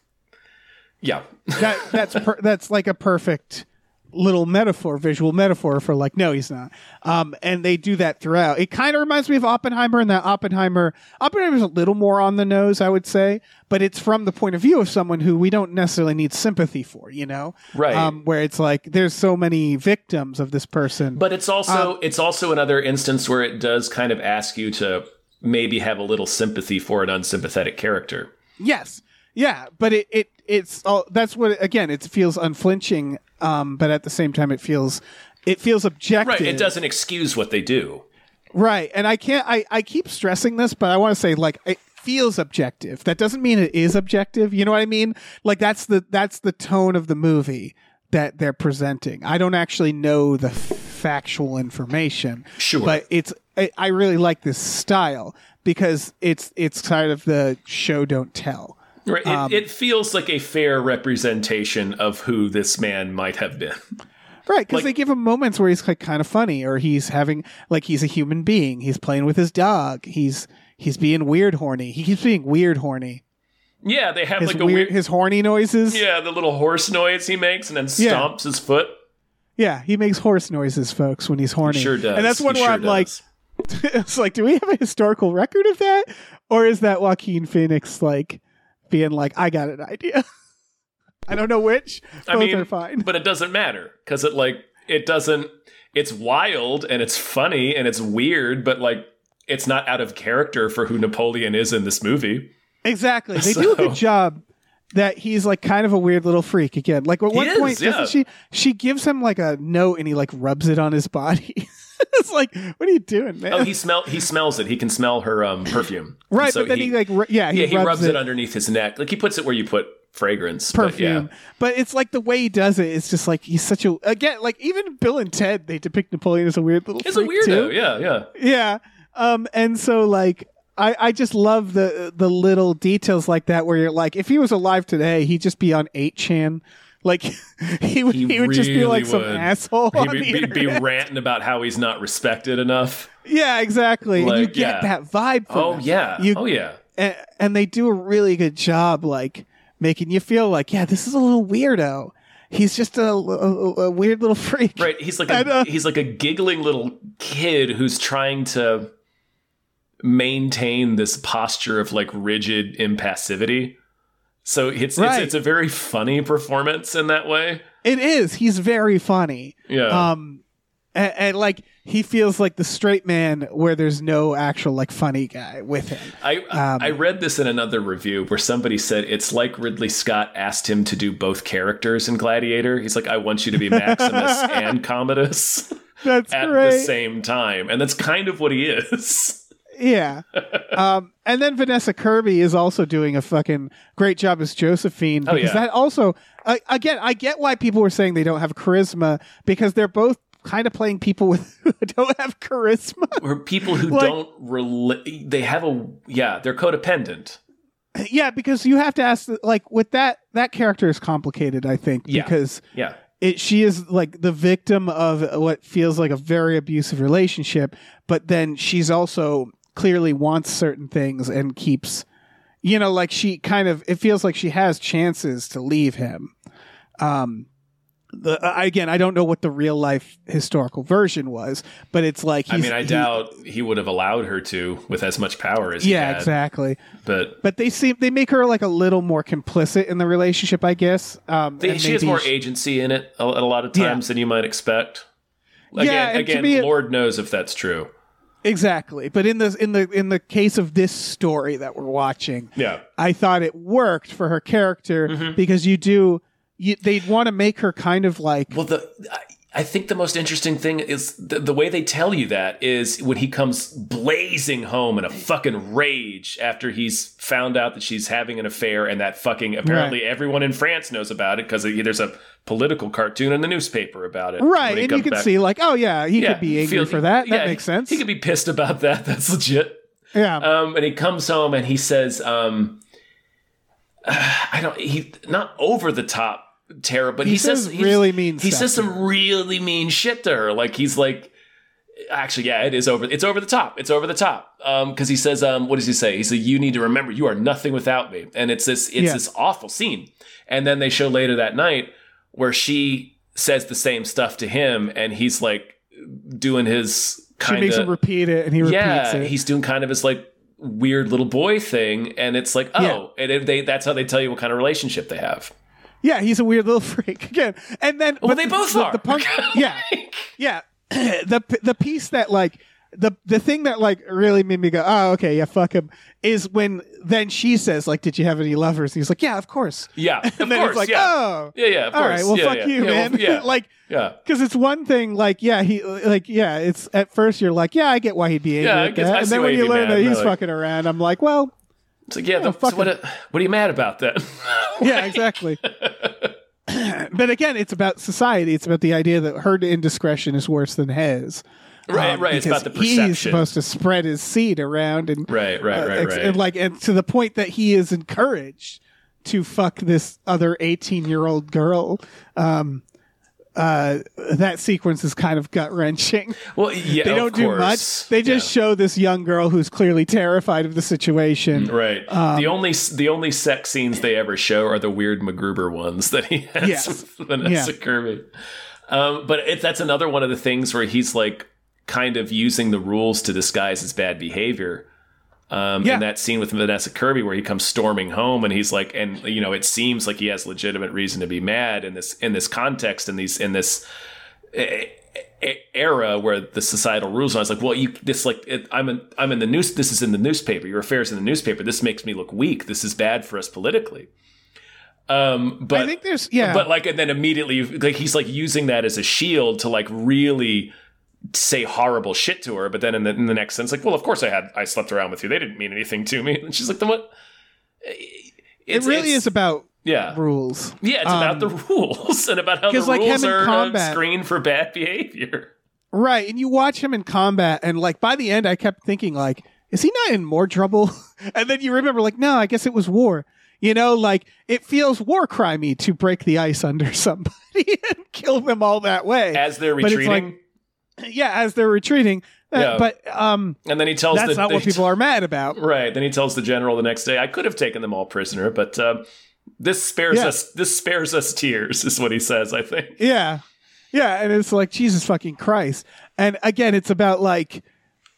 yeah that that's per- that's like a perfect little metaphor, visual metaphor for like, no, he's not. Um, and they do that throughout. It kind of reminds me of Oppenheimer, and that Oppenheimer, Oppenheimer's a little more on the nose, I would say, but it's from the point of view of someone who we don't necessarily need sympathy for, you know, Right. Um, where it's like there's so many victims of this person, But it's Um, also it's also another instance where it does kind of ask you to maybe have a little sympathy for an unsympathetic character. Yes. Yeah, but it, it it's all that's what again it feels unflinching, um, but at the same time it feels it feels objective. Right. It doesn't excuse what they do. Right. And I can't I, I keep stressing this, but I want to say like it feels objective. That doesn't mean it is objective. You know what I mean? Like that's the that's the tone of the movie that they're presenting. I don't actually know the factual information. Sure. But it's I, I really like this style because it's it's kind of the show don't tell. Right. It, Um, it feels like a fair representation of who this man might have been. Right, because Like- they give him moments where he's like kind of funny, or he's having like he's a human being. He's playing with his dog. He's he's being weird horny. He keeps being weird horny. Yeah, they have His like a weird, weird, his horny noises. yeah, the little horse noise he makes and then Yeah. stomps his foot. Yeah, he makes horse noises, folks, when he's horny. He sure does. And that's one He where sure I'm like, it's like, do we have a historical record of that, or is that Joaquin Phoenix like being like, I got an idea? I don't know which. Both I mean, are fine. but it doesn't matter because it like it doesn't. It's wild and it's funny and it's weird, but like it's not out of character for who Napoleon is in this movie. Exactly. They do a good job that he's like kind of a weird little freak again. Like at one is, point, yeah. doesn't she she gives him like a note and he like rubs it on his body. it's like, what are you doing, man? Oh, he smell he smells it. He can smell her um, perfume. right, So but then he, like ru- yeah, he, yeah, he rubs, rubs, it. it underneath his neck. Like he puts it where you put fragrance. but perfume. yeah. But it's like the way he does it. It's just like he's such a again like even Bill and Ted they depict Napoleon as a weird little. It's a weirdo. too. Yeah, yeah. Yeah. Um, and so like I, I just love the the little details like that where you're like if he was alive today he'd just be on 8chan Like he would, he, would just be really like some asshole. He'd on be, the be, be ranting about how he's not respected enough. yeah, exactly. and you get yeah. that vibe. From Oh him. yeah. You- oh yeah. and, and they do a really good job, like making you feel like, yeah, this is a little weirdo. He's just a, a, a weird little freak. Right. He's like And, a uh, he's like a giggling little kid who's trying to maintain this posture of like rigid impassivity. So it's Right. it's, it's a very funny performance in that way. It is. He's very funny. Yeah. Um, and, and like he feels like the straight man where there's no actual like funny guy with him. I um, I read this in another review where somebody said it's like Ridley Scott asked him to do both characters in Gladiator. He's like, I want you to be Maximus and Commodus That's at great. the same time, and that's kind of what he is. Yeah. um, and then Vanessa Kirby is also doing a fucking great job as Josephine Oh, because yeah. that also uh, again I get why people were saying they don't have charisma because they're both kind of playing people with who don't have charisma. Or people who Like- don't relate. They have a yeah, they're codependent. yeah, because you have to ask like with that that character is complicated I think Yeah. because Yeah, it she is like the victim of what feels like a very abusive relationship but then she's also clearly wants certain things and keeps you know like she kind of it feels like she has chances to leave him um the again i don't know what the real life historical version was but it's like I mean, I he- doubt he would have allowed her to with as much power as he yeah exactly But but they seem they make her like a little more complicit in the relationship i guess um they, she has more she- agency in it a, a lot of Yeah. times than you might expect. Again, Yeah, again, Lord knows if that's true. Exactly. But in the in the in the case of this story that we're watching, Yeah, I thought it worked for her character Mm-hmm. because you do you, they'd want to make her kind of like Well, the I, I think the most interesting thing is the, the way they tell you that is when he comes blazing home in a fucking rage after he's found out that she's having an affair and that fucking apparently everyone in France knows about it because there's a political cartoon in the newspaper about it. right, and you can back. see like oh yeah, he Yeah, could be angry feel- for that. yeah, that makes sense. He could be pissed about that. That's legit. yeah. Um, and he comes home and he says, um, I don't, he not over the top terrible, but he, He says really mean He says some really mean shit to her. Like he's like, actually, yeah, it is over. It's over the top. It's over the top. Um, because he says, um, what does he say? He said, "You need to remember, you are nothing without me." And it's this, it's Yeah. this awful scene. And then they show later that night where she says the same stuff to him, and he's like doing his kind of she makes him repeat it and he repeats yeah, it. he's doing kind of his like weird little boy thing, and it's like, oh, Yeah. and they that's how they tell you what kind of relationship they have. yeah, he's a weird little freak again. And then Well, but they the- both the, are. The punk, yeah. Yeah. the the piece that like the the thing that like really made me go, oh okay, yeah, fuck him, is when then she says like, did you have any lovers? And he's like, yeah, of course. Yeah, of And then course, it's like, yeah. oh, Yeah, yeah, of all course. right, well, Yeah, fuck yeah. you, Yeah, well, man. yeah. like, Yeah. because it's one thing, like, yeah, he, like, yeah, it's at first you're like, yeah, I get why he'd be angry Yeah, I at that, I and then when you learn that he's like- fucking around, I'm like, well, It's like, yeah, the, fuck so what, what are you mad about then? yeah, exactly. but again, it's about society. It's about the idea that her indiscretion is worse than his. Right, Um, right. It's about the perception. He's supposed to spread his seed around and Right, right, uh, right, ex- right. and like and to the point that he is encouraged to fuck this other 18 year old girl. Um, uh, that sequence is kind of gut wrenching. well, yeah, They don't do much. They just Yeah. show this young girl who's clearly terrified of the situation. Right. Um, the only the only sex scenes they ever show are the weird MacGruber ones that he has Yes. with Vanessa Yeah. Kirby. Um, but it, that's another one of the things where he's like kind of using the rules to disguise his bad behavior. Um, Yeah. And that scene with Vanessa Kirby where he comes storming home and he's like, and you know, it seems like he has legitimate reason to be mad in this in this context in these in this e- e- era where the societal rules are. It's like, well, you this like it, I'm in I'm in the news. This is in the newspaper. Your affairs in the newspaper. This makes me look weak. This is bad for us politically. Um, but I think there's yeah, but like and then immediately like he's like using that as a shield to like really say horrible shit to her. But then in the in the next sense, like, well, of course I had I slept around with you. They didn't mean anything to me. And she's like, then what? it really is about yeah. rules. Yeah, it's about the um, rules and about how the like, rules are uh, combat- a screen for bad behavior. Right, and you watch him in combat, and like by the end, I kept thinking like, is he not in more trouble? and then you remember like, no, I guess it was war. You know, like it feels war crimey to break the ice under somebody and kill them all that way. As they're But it's retreating, like- yeah, as they're retreating. Uh, Yeah. But um, and then he tells that's the, not they- what people are mad about. Right. Then he tells the general the next day, "I could have taken them all prisoner, but uh, this spares Yeah. us. This spares us tears." Is what he says. I think. Yeah. Yeah. And it's like, Jesus fucking Christ. And again, it's about like,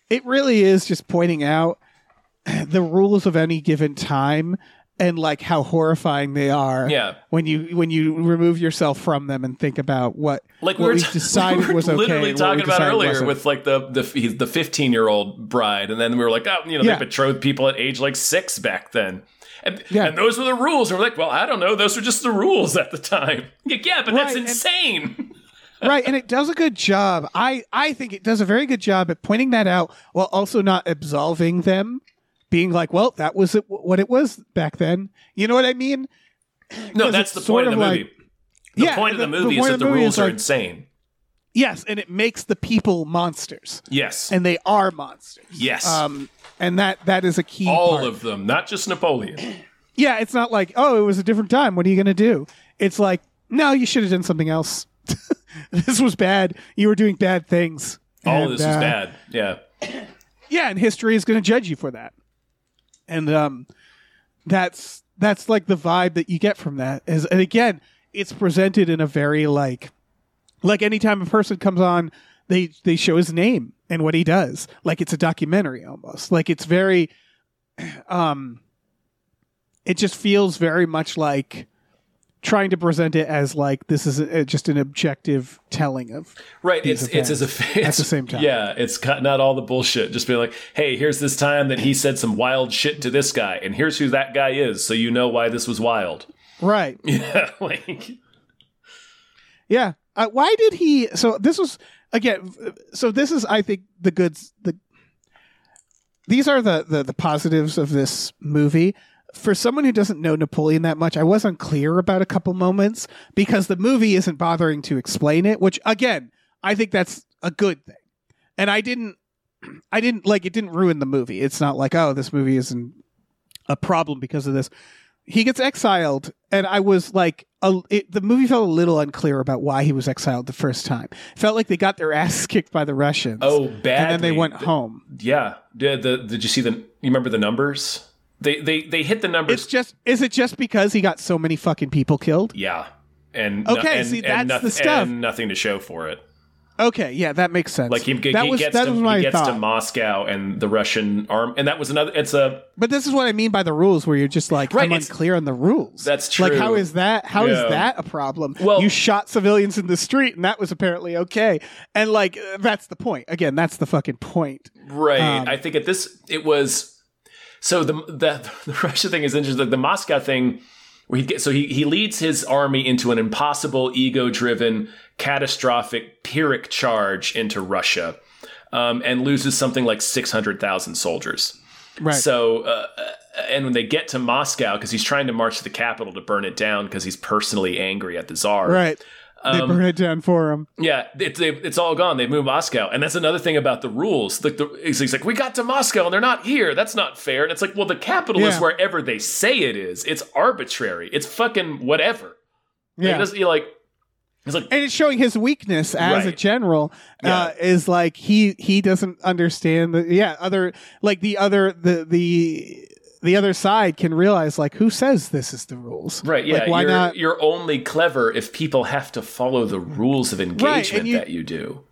it really is just pointing out the rules of any given time and like how horrifying they are. Yeah. When you when you remove yourself from them and think about what Like what we were, we've t- decided we were was okay. literally talking about earlier wasn't. with like the the the 15 year old bride, and then we were like, oh, you know, Yeah. they betrothed people at age like six back then. And, Yeah. and those were the rules. And we're like, well, I don't know. Those were just the rules at the time. Like, yeah, but that's Right, and- insane. right and it does a good job i i think it does a very good job at pointing that out while also not absolving them being like well that was it, what it was back then you know what i mean No, that's the point of the like- movie. The Yeah, point of the, the- the movie is that the rules are like- insane. yes and it makes the people monsters Yes. and they are monsters yes. um and that that is a key All part. of them, not just Napoleon. yeah it's not like oh it was a different time what are you gonna do it's like no you should have done something else this was bad you were doing bad things All And, of this was uh, bad. Yeah. yeah and history is going to judge you for that and um that's that's like the vibe that you get from that is and again it's presented in a very like like anytime a person comes on they they show his name and what he does. Like it's a documentary almost. Like it's very um it just feels very much like trying to present it as like this is a, just an objective telling of Right. It's it's as a at the same time. Yeah, it's cutting out all the bullshit. Just being like, hey, here's this time that he said some wild shit to this guy, and here's who that guy is, so you know why this was wild. right Yeah, like Yeah. Uh, why did he? So this was again. So this is, I think, the goods. The these are the, the the positives of this movie. For someone who doesn't know Napoleon that much, I was unclear about a couple moments because the movie isn't bothering to explain it. Which again, I think that's a good thing. And I didn't, I didn't like it. Didn't ruin the movie. It's not like oh, this movie isn't a problem because of this he gets exiled and i was like a, it, the movie felt a little unclear about why he was exiled the first time it felt like they got their asses kicked by the russians oh, bad. and then they went home Yeah. Did the did you see the? You remember the numbers? They they they hit the numbers. it's just is it just because he got so many fucking people killed yeah. And Okay, and, see, and that's the stuff. Nothing to show for it. okay yeah that makes sense Like he, that he was gets that to was my he gets thought to Moscow and the Russian arm, and that was another. It's a but this is what i mean by the rules where you're just like Right, i'm unclear on the rules That's true. like how is that How is Yeah. that a problem Well- you shot civilians in the street and that was apparently okay and like that's the point again that's the fucking point Right. Um, I think at this it was so the the, the Russia thing is interesting. The Moscow thing where he so he he leads his army into an impossible, ego driven, catastrophic Pyrrhic charge into Russia, um, and loses something like six hundred thousand soldiers. right So, uh, and when they get to Moscow, because he's trying to march to the capital to burn it down because he's personally angry at the czar. right they Um, burn it down for him Yeah, it's they, it's all gone. They moved Moscow, and that's another thing about the rules. Like the, he's, like, we got to Moscow, and they're not here. That's not fair. And it's like, well, the capital is wherever they say it is. It's arbitrary. It's fucking whatever. Yeah it doesn't- you're like, it's like, and it's showing his weakness as a general uh, is like he he doesn't understand the yeah other like the other the the the other side can realize like who says this is the rules right, yeah. like, why you're, not You're only clever if people have to follow the rules of engagement you- that you do.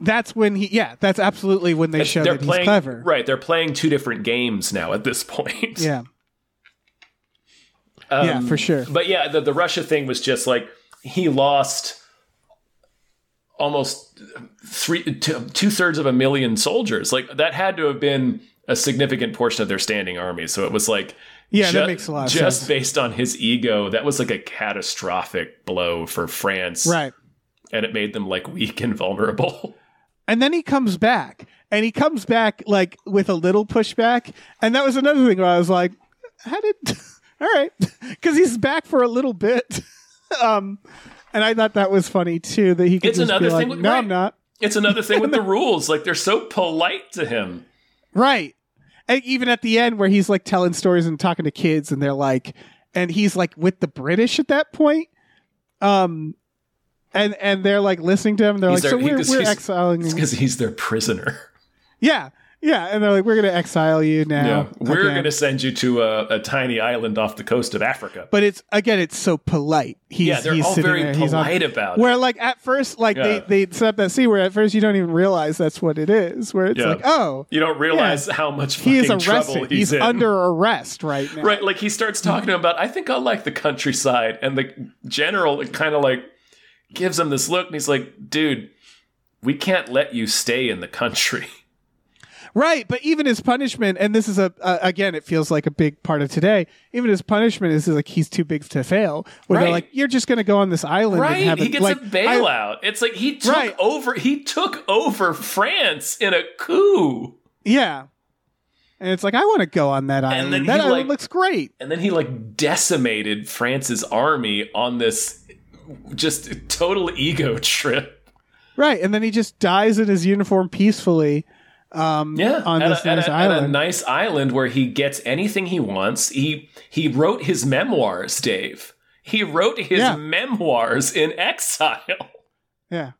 that's when he yeah that's absolutely when they show they're that playing he's clever right. They're playing two different games now at this point. yeah Um, yeah for sure But yeah, the, the Russia thing was just like he lost almost three two thirds of a million soldiers. Like that had to have been a significant portion of their standing army. So it was like Yeah, that makes a lot of just sense. based on his ego, that was like a catastrophic blow for France, right And it made them like weak and vulnerable. and then he comes back and he comes back like with a little pushback and that was another thing where i was like how did all right because he's back for a little bit um and i thought that was funny too that he could It's just another be like, thing with- no right. i'm not It's another thing with the rules; like they're so polite to him. right and even at the end where he's like telling stories and talking to kids and they're like and he's like with the British at that point. Um, and and they're like listening to him. They're He's like, their- so we're we're he's- exiling. It's you." because he's their prisoner. Yeah, yeah, and they're like, we're gonna exile you now. We're going to send you to a, a tiny island off the coast of Africa. But it's again, it's so polite. He's, yeah, they're he's all very there, he's on- polite about it. Where like at first, like Yeah. they they set up that scene where at first you don't even realize that's what it is. Where it's Yeah. like, oh, You don't realize how much he is trouble arrested. he's, He's, in. under arrest right now. Right, like he starts talking to him about, I think I like the countryside, and the general kind of like gives him this look, and he's like, "Dude, we can't let you stay in the country." Right, but even his punishment, and this is a uh, again, it feels like a big part of today. Even his punishment is like he's too big to fail. Where they're like, you're just going to go on this island Right, and have he gets like, a bailout. it's like he took Right. over. He took over France in a coup, yeah, and it's like I want to go on that island. And then that island like- looks great. and then he like decimated France's army on this just total ego trip. Right, and then he just dies in his uniform peacefully. Um, Yeah, on this a, nice a- at a island. nice island where he gets anything he wants. He he wrote his memoirs, Dave. He wrote his Yeah. memoirs in exile. yeah,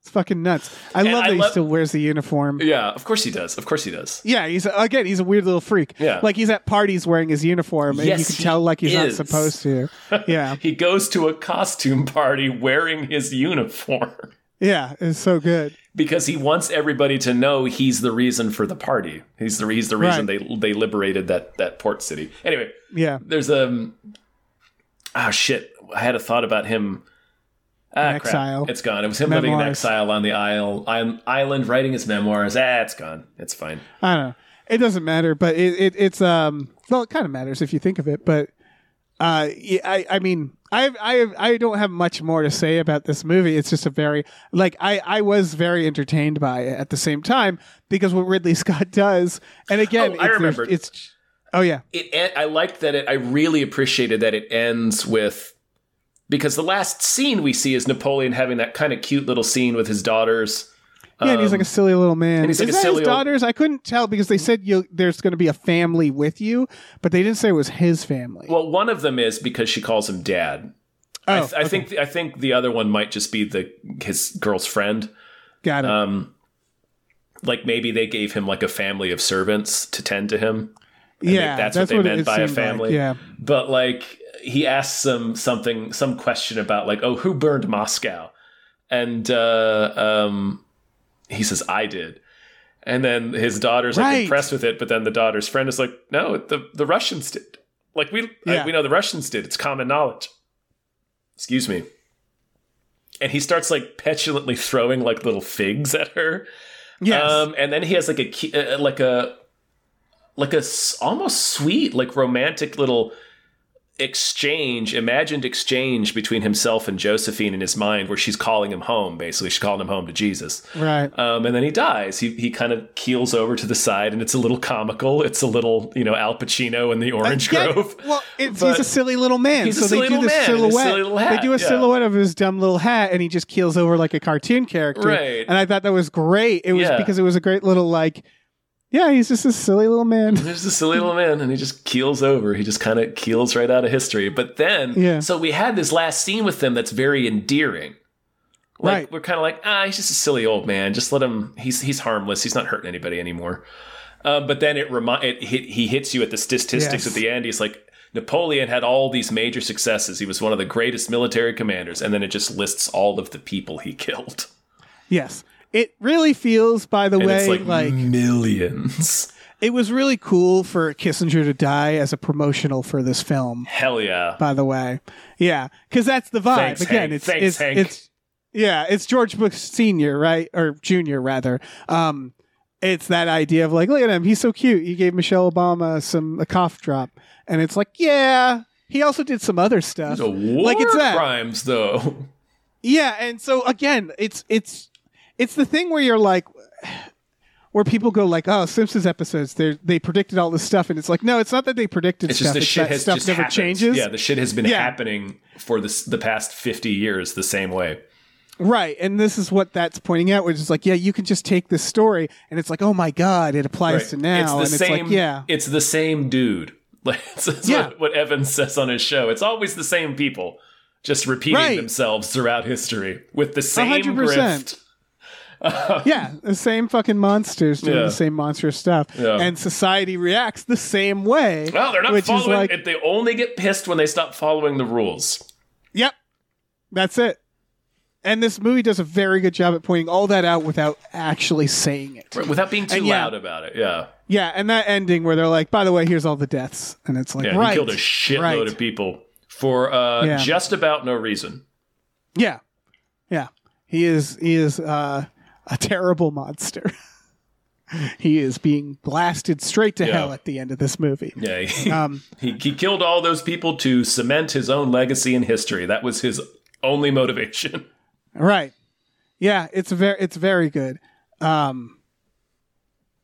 it's fucking nuts. I And love I that he still wears the uniform. Yeah, of course he does. Of course he does. Yeah, he's again, he's a weird little freak. Yeah. like he's at parties wearing his uniform, and Yes, you can tell like he's not supposed to. Yeah, He goes to a costume party wearing his uniform yeah, it's so good. because he wants everybody to know he's the reason for the party. He's the he's the reason they they liberated that that port city. Anyway, Yeah, there's a oh shit. I had a thought about him. Ah, crap. exile. It's gone. It was him living in exile on the isle, island, writing his memoirs. Ah, it's gone. It's fine. I don't know. It doesn't matter, but it, it it's um well, it kind of matters if you think of it. But uh, yeah, I I mean, I I I don't have much more to say about this movie. It's just a very like I I was very entertained by it at the same time because what Ridley Scott does, and again, Oh, I remembered. it's oh yeah It. I liked that. It. I really appreciated that it ends with because the last scene we see is Napoleon having that kind of cute little scene with his daughters. Yeah, and he's like a silly little man. and he's Is a that silly his old- daughters? I couldn't tell because they said you there's going to be a family with you, but they didn't say it was his family. Well, one of them is because she calls him dad. I, oh, th- I think. I think the other one might just be the his girl's friend. got it. Um, like maybe they gave him like a family of servants to tend to him. I think yeah, that's, what they it meant by a seemed like, family. Yeah. But like he asks them something, some question about like, oh, who burned Moscow? And uh, um, he says, I did. And then his daughter's like Right. impressed with it, but then the daughter's friend is like, no, the the Russians did. Like we Yeah. we know the Russians did. It's common knowledge. Excuse me. And he starts like petulantly throwing like little figs at her. Yes. Um, and then he has like a uh, like a like a s- almost sweet like romantic little exchange, imagined exchange between himself and Josephine in his mind, where she's calling him home. Basically, she's calling him home to Jesus. right. Um, and then he dies. He he kind of keels over to the side, and it's a little comical. It's a little you know Al Pacino in the Orange Yeah, Grove. Well, it's, he's a silly little man. he's a so silly they do little this man in his silhouette. silly little hat, they do a yeah. silhouette of his dumb little hat, and he just keels over like a cartoon character. Right. And I thought that was great. It was Yeah. because it was a great little like, yeah, he's just a silly little man. There's a silly little man, and he just keels over. He just kind of keels right out of history. But then, Yeah. so we had this last scene with them that's very endearing. Like Right. we're kind of like, ah, he's just a silly old man. Just let him. He's he's harmless. He's not hurting anybody anymore. Um, but then it remi- it hit, he hits you at the statistics Yes. at the end. He's like, Napoleon had all these major successes. He was one of the greatest military commanders, and then it just lists all of the people he killed. yes. It really feels, by the And way, it's like, like, millions. it was really cool for Kissinger to die as a promotional for this film. Hell yeah. By the way, yeah, because that's the vibe. Thanks, Again, Hank. it's Thanks, it's Hank. it's yeah, it's George Bush Senior, right, or Junior rather. Um, it's that idea of like, look at him, he's so cute. He gave Michelle Obama some a cough drop, and it's like, yeah, he also did some other stuff. Like it's that. crimes, though. Yeah, and so again, it's it's it's the thing where you're like where people go like, "Oh, Simpsons episodes, they they predicted all this stuff," and it's like, no, it's not that they predicted stuff. It's stuff. just the it's shit has stuff just never happened. changes. Yeah, the shit has been Yeah. happening for this the past fifty years the same way. Right, and this is what that's pointing out, which is like, yeah, you can just take this story, and it's like, oh my god, it applies to now, It's the and same. it's like, yeah, it's the same dude. Like that's Yeah. what, what Evans says on his show. It's always the same people, just repeating Right. themselves throughout history with the same 100%. grift. yeah, the same fucking monsters doing Yeah. the same monster stuff, Yeah. and society reacts the same way. Well, they're not which following. is like, it, they only get pissed when they stop following the rules. yep, that's it. And this movie does a very good job at pointing all that out without actually saying it. Right, without being too And yeah. loud about it. Yeah. Yeah, and that ending where they're like, "By the way, here's all the deaths," and it's like, Yeah. right, He killed a shitload right. of people for uh, Yeah. just about no reason. Yeah, yeah. He is he is uh, a terrible monster. he is being blasted straight to Yeah. hell at the end of this movie. Yeah. He, Um, he, he killed all those people to cement his own legacy in history. That was his only motivation. Right. Yeah, it's very it's very good. Um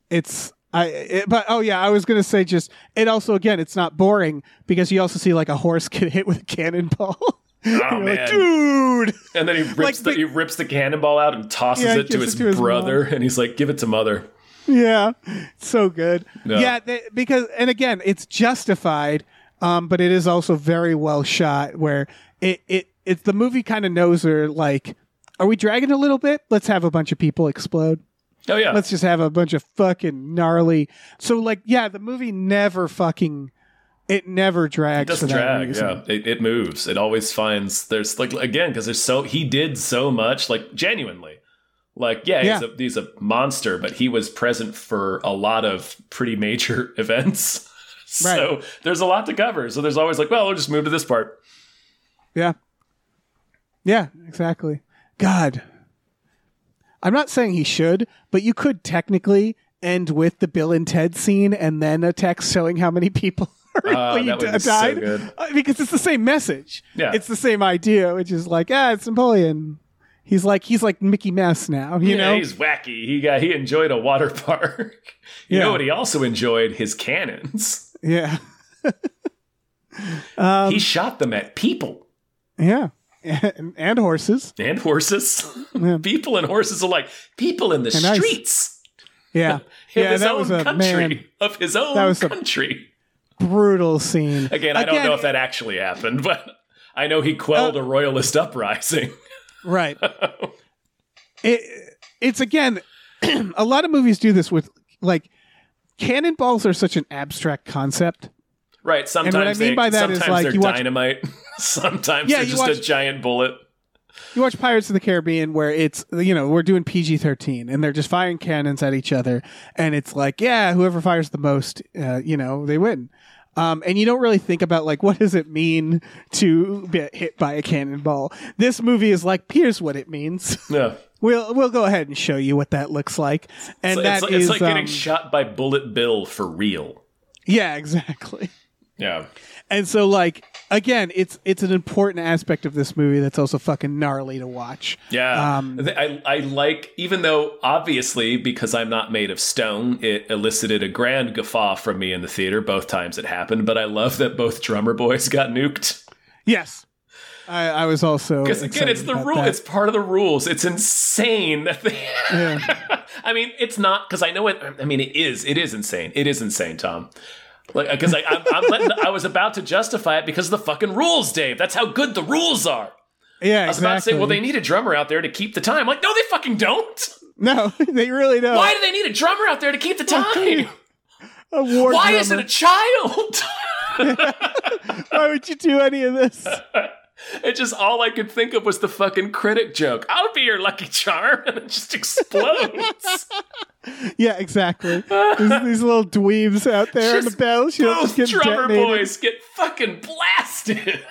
it's I it, but oh yeah, I was going to say just it also again, it's not boring because you also see like a horse get hit with a cannonball. Oh, man. like, dude. And then he rips, Like the, the- he rips the cannonball out and tosses Yeah, it to his, it to his brother. And he's like, give it to mother. Yeah. So good. Yeah. Yeah, they, because and again, it's justified um but it is also very well shot where it it it's the movie kind of knows are like are we dragging a little bit? Let's have a bunch of people explode. Oh, yeah. let's just have a bunch of fucking gnarly. So like, yeah, the movie never fucking, it never drags It doesn't drag. reason. Yeah. It, it moves. It always finds, there's like, again, because there's so, he did so much, like, genuinely. Like, yeah, Yeah. He's, a, he's a monster, but he was present for a lot of pretty major events. so there's a lot to cover. So there's always like, well, we'll just move to this part. Yeah, yeah, exactly. God, I'm not saying he should, but you could technically end with the Bill and Ted scene and then a text showing how many people. Uh, that would d- so died. Uh, because it's the same message. Yeah. it's the same idea, which is like, ah, it's Napoleon. He's like he's like Mickey Mouse now, you yeah, know. he's wacky. He got he enjoyed a water park. you Yeah. know what? He also enjoyed his cannons. Yeah, Um, he shot them at people yeah, and, and horses. and horses. people and horses alike. People in the And ice. streets. Yeah, Of yeah, his that own was a country. man Of his own That was a- country. Brutal scene. Again, I don't know if that actually happened, but I know he quelled Uh, a royalist uprising. Right. it, it's again, a lot of movies do this with like cannonballs are such an abstract concept. Right. Sometimes what I mean they, by that is, like, they're you watch- dynamite. sometimes Yeah, they're just a giant bullet. You watch Pirates of the Caribbean where it's you know we're doing PG thirteen and they're just firing cannons at each other and it's like yeah whoever fires the most uh, you know they win. Um, and you don't really think about like what does it mean to get hit by a cannonball. This movie is like here's what it means. Yeah. we'll we'll go ahead and show you what that looks like. And It's, that like, is it's like getting um, shot by Bullet Bill for real. Yeah, exactly. Yeah. And so like again, it's it's an important aspect of this movie that's also fucking gnarly to watch. Yeah. Um, I, I like, even though obviously, because I'm not made of stone, it elicited a grand guffaw from me in the theater both times it happened, but I love that both drummer boys got nuked. Yes. I, I was also Because again, it's the rule. that. It's part of the rules. It's insane that they. Yeah. I mean, it's not because I know it. I mean, it is. It is insane. It is insane, Tom. Like, uh, because I, I'm, I'm letting, I was about to justify it because of the fucking rules, Dave. That's how good the rules are. Yeah, I was about to say, well, they need a drummer out there to keep the time. like, no, they fucking don't. No, they really don't. Why do they need a drummer out there to keep the time? A war Why is it a child? Why would you do any of this? It just all I could think of was the fucking critic joke. I'll be your lucky charm, and it just explodes. Yeah, exactly. These, these little dweebs out there on the Just bells. You know, Both drummer detonated. boys get fucking blasted.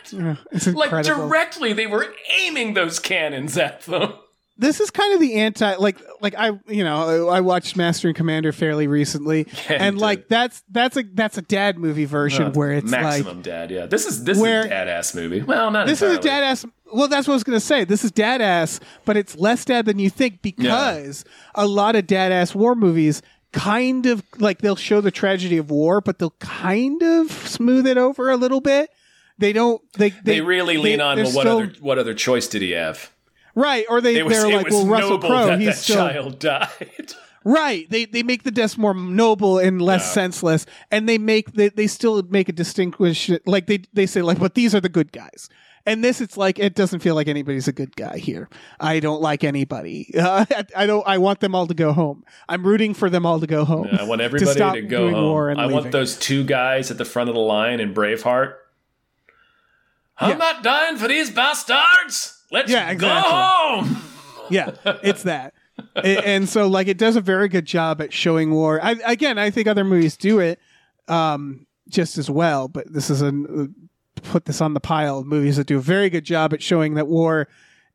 It's Like directly, they were aiming those cannons at them. This is kind of the anti like like I you know I watched Master and Commander fairly recently Yeah, and did. like that's that's a that's a dad movie version uh, where it's maximum like dad. Yeah, this is this Where- is a dad ass movie. Well, not this is a dad ass well that's what I was gonna say this is dad ass but it's less dad than you think because a lot of dad ass war movies kind of like they'll show the tragedy of war but they'll kind of smooth it over a little bit they don't they they, They really lean on well, what still- other what other choice did he have? Right or they was, they're like well Russell Crowe, he's that still child died. Right. They they make the deaths more noble and less Yeah. senseless, and they make they, they still make a distinguish like they they say like, but these are the good guys. And this, it's like it doesn't feel like anybody's a good guy here. I don't like anybody. Uh, I don't. I want them all to go home. I'm rooting for them all to go home. I want everybody to, stop go home. I want those two guys at the front of the line in Braveheart. I'm Yeah. not dying for these bastards. Let's Yeah, exactly. go home. yeah, it's that. And so like it does a very good job at showing war. I, again, I think other movies do it um, just as well, but this is a put this on the pile of movies that do a very good job at showing that war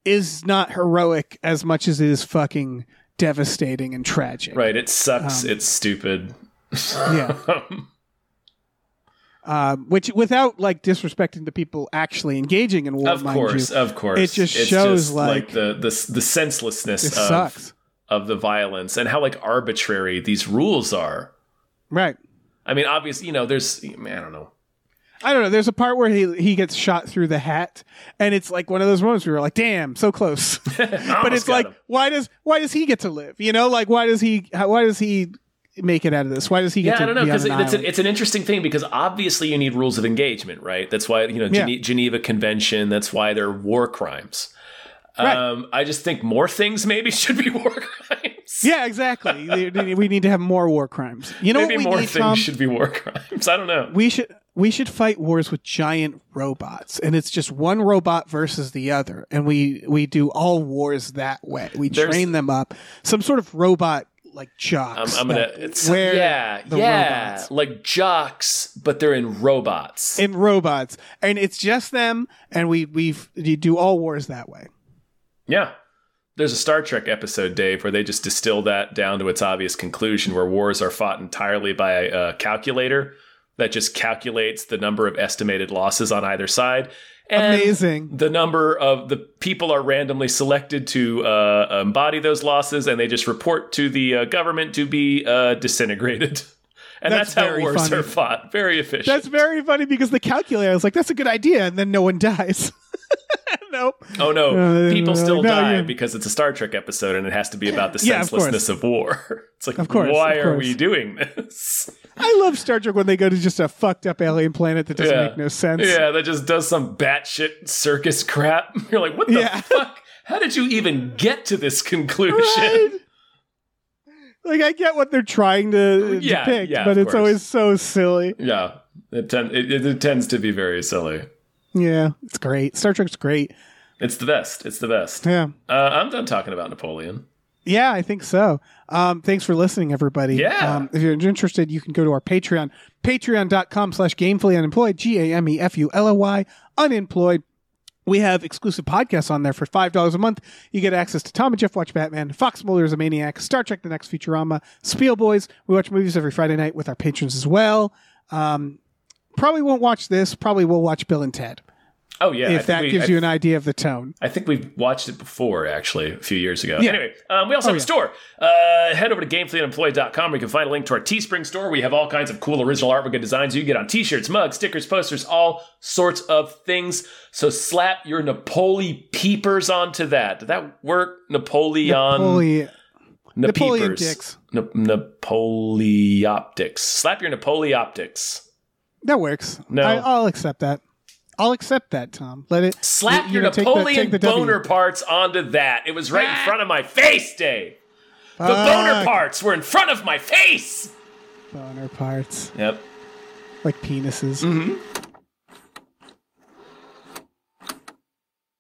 is not heroic as much as it is fucking devastating and tragic. Right. It sucks. Um, it's stupid. Yeah. Um, which without like disrespecting the people actually engaging in war, of mind course, you, of course. it just It's shows, just, like- the, the the senselessness of, sucks. of the violence and how like arbitrary these rules are. Right. I mean, obviously, you know, there's man, I don't know. I don't know. There's a part where he he gets shot through the hat, and it's like one of those moments where you're like, "Damn, so close." but it's like, him. why does why does he get to live? You know, like why does he why does he make it out of this? Why does he get Yeah, I don't know because it's, island? it's an interesting thing because obviously you need rules of engagement, right? That's why you know Yeah. Geneva Convention. That's why they're war crimes. Right. Um, I just think more things maybe should be war crimes. yeah, exactly. we need to have more war crimes. You know maybe what we more need, things Tom? should be war crimes. I don't know. we should we should fight wars with giant robots and it's just one robot versus the other and we we do all wars that way we There's- train them up some sort of robot like I'm, jocks I'm gonna. It's, yeah, yeah, robots. like jocks, but they're in robots. in robots and it's just them and we we do all wars that way Yeah. There's a Star Trek episode, Dave, where they just distill that down to its obvious conclusion where wars are fought entirely by a calculator that just calculates the number of estimated losses on either side. And Amazing. The number of the people are randomly selected to uh, embody those losses, and they just report to the uh, government to be uh, disintegrated. And That's that's, how wars funny. are fought. Very efficient. that's very funny because the calculator is like that's a good idea and then no one dies nope Oh no, Uh, people still no, die you're- because it's a Star Trek episode and it has to be about the Yeah, of senselessness of, war. It's like, Of course, why of are we doing this? i love star trek when they go to just a fucked up alien planet that doesn't yeah. make no sense Yeah, that just does some batshit circus crap. You're like, what the Yeah. fuck? How did you even get to this conclusion? Right? Like I get what they're trying to Yeah, depict, but it's course. always so silly. Yeah, it, ten- it, it, it tends to be very silly. Yeah, it's great. Star Trek's great. It's the best. It's the best. Yeah. Uh, I'm done talking about Napoleon. Yeah, I think so. Um, thanks for listening, everybody. Yeah. Um, if you're interested, you can go to our Patreon, patreon.com slash gamefully unemployed, G A M E F U L O Y, unemployed. We have exclusive podcasts on there for $5 a month. You get access to Tom and Jeff Watch Batman, Fox Mulder is a Maniac, Star Trek The Next Futurama, Spiel Boys. We watch movies every Friday night with our patrons as well. Um, probably won't watch this. Probably will watch Bill and Ted Oh yeah, if that we- gives I you an idea of the tone. I think we've watched it before, actually, a few years ago. Yeah. Anyway, um, we also Oh, have a store. Uh, head over to gamefullyunemployed.com where you can find a link to our Teespring store. We have all kinds of cool original artwork and designs you can get on t-shirts, mugs, stickers, posters, all sorts of things. So slap your Napoli peepers onto that. Did that work? Napoleon. Napoleon peepers. dicks. Na- Napoleoptics. Slap your Napoleoptics. That works. No. I, I'll accept that. I'll accept that, Tom. Let it Slap you your know, take the- Napoleon take the boner parts onto that. It was right in front of my face, Dave. The boner parts were in front of my face. boner parts Yep. like penises. Mm-hmm.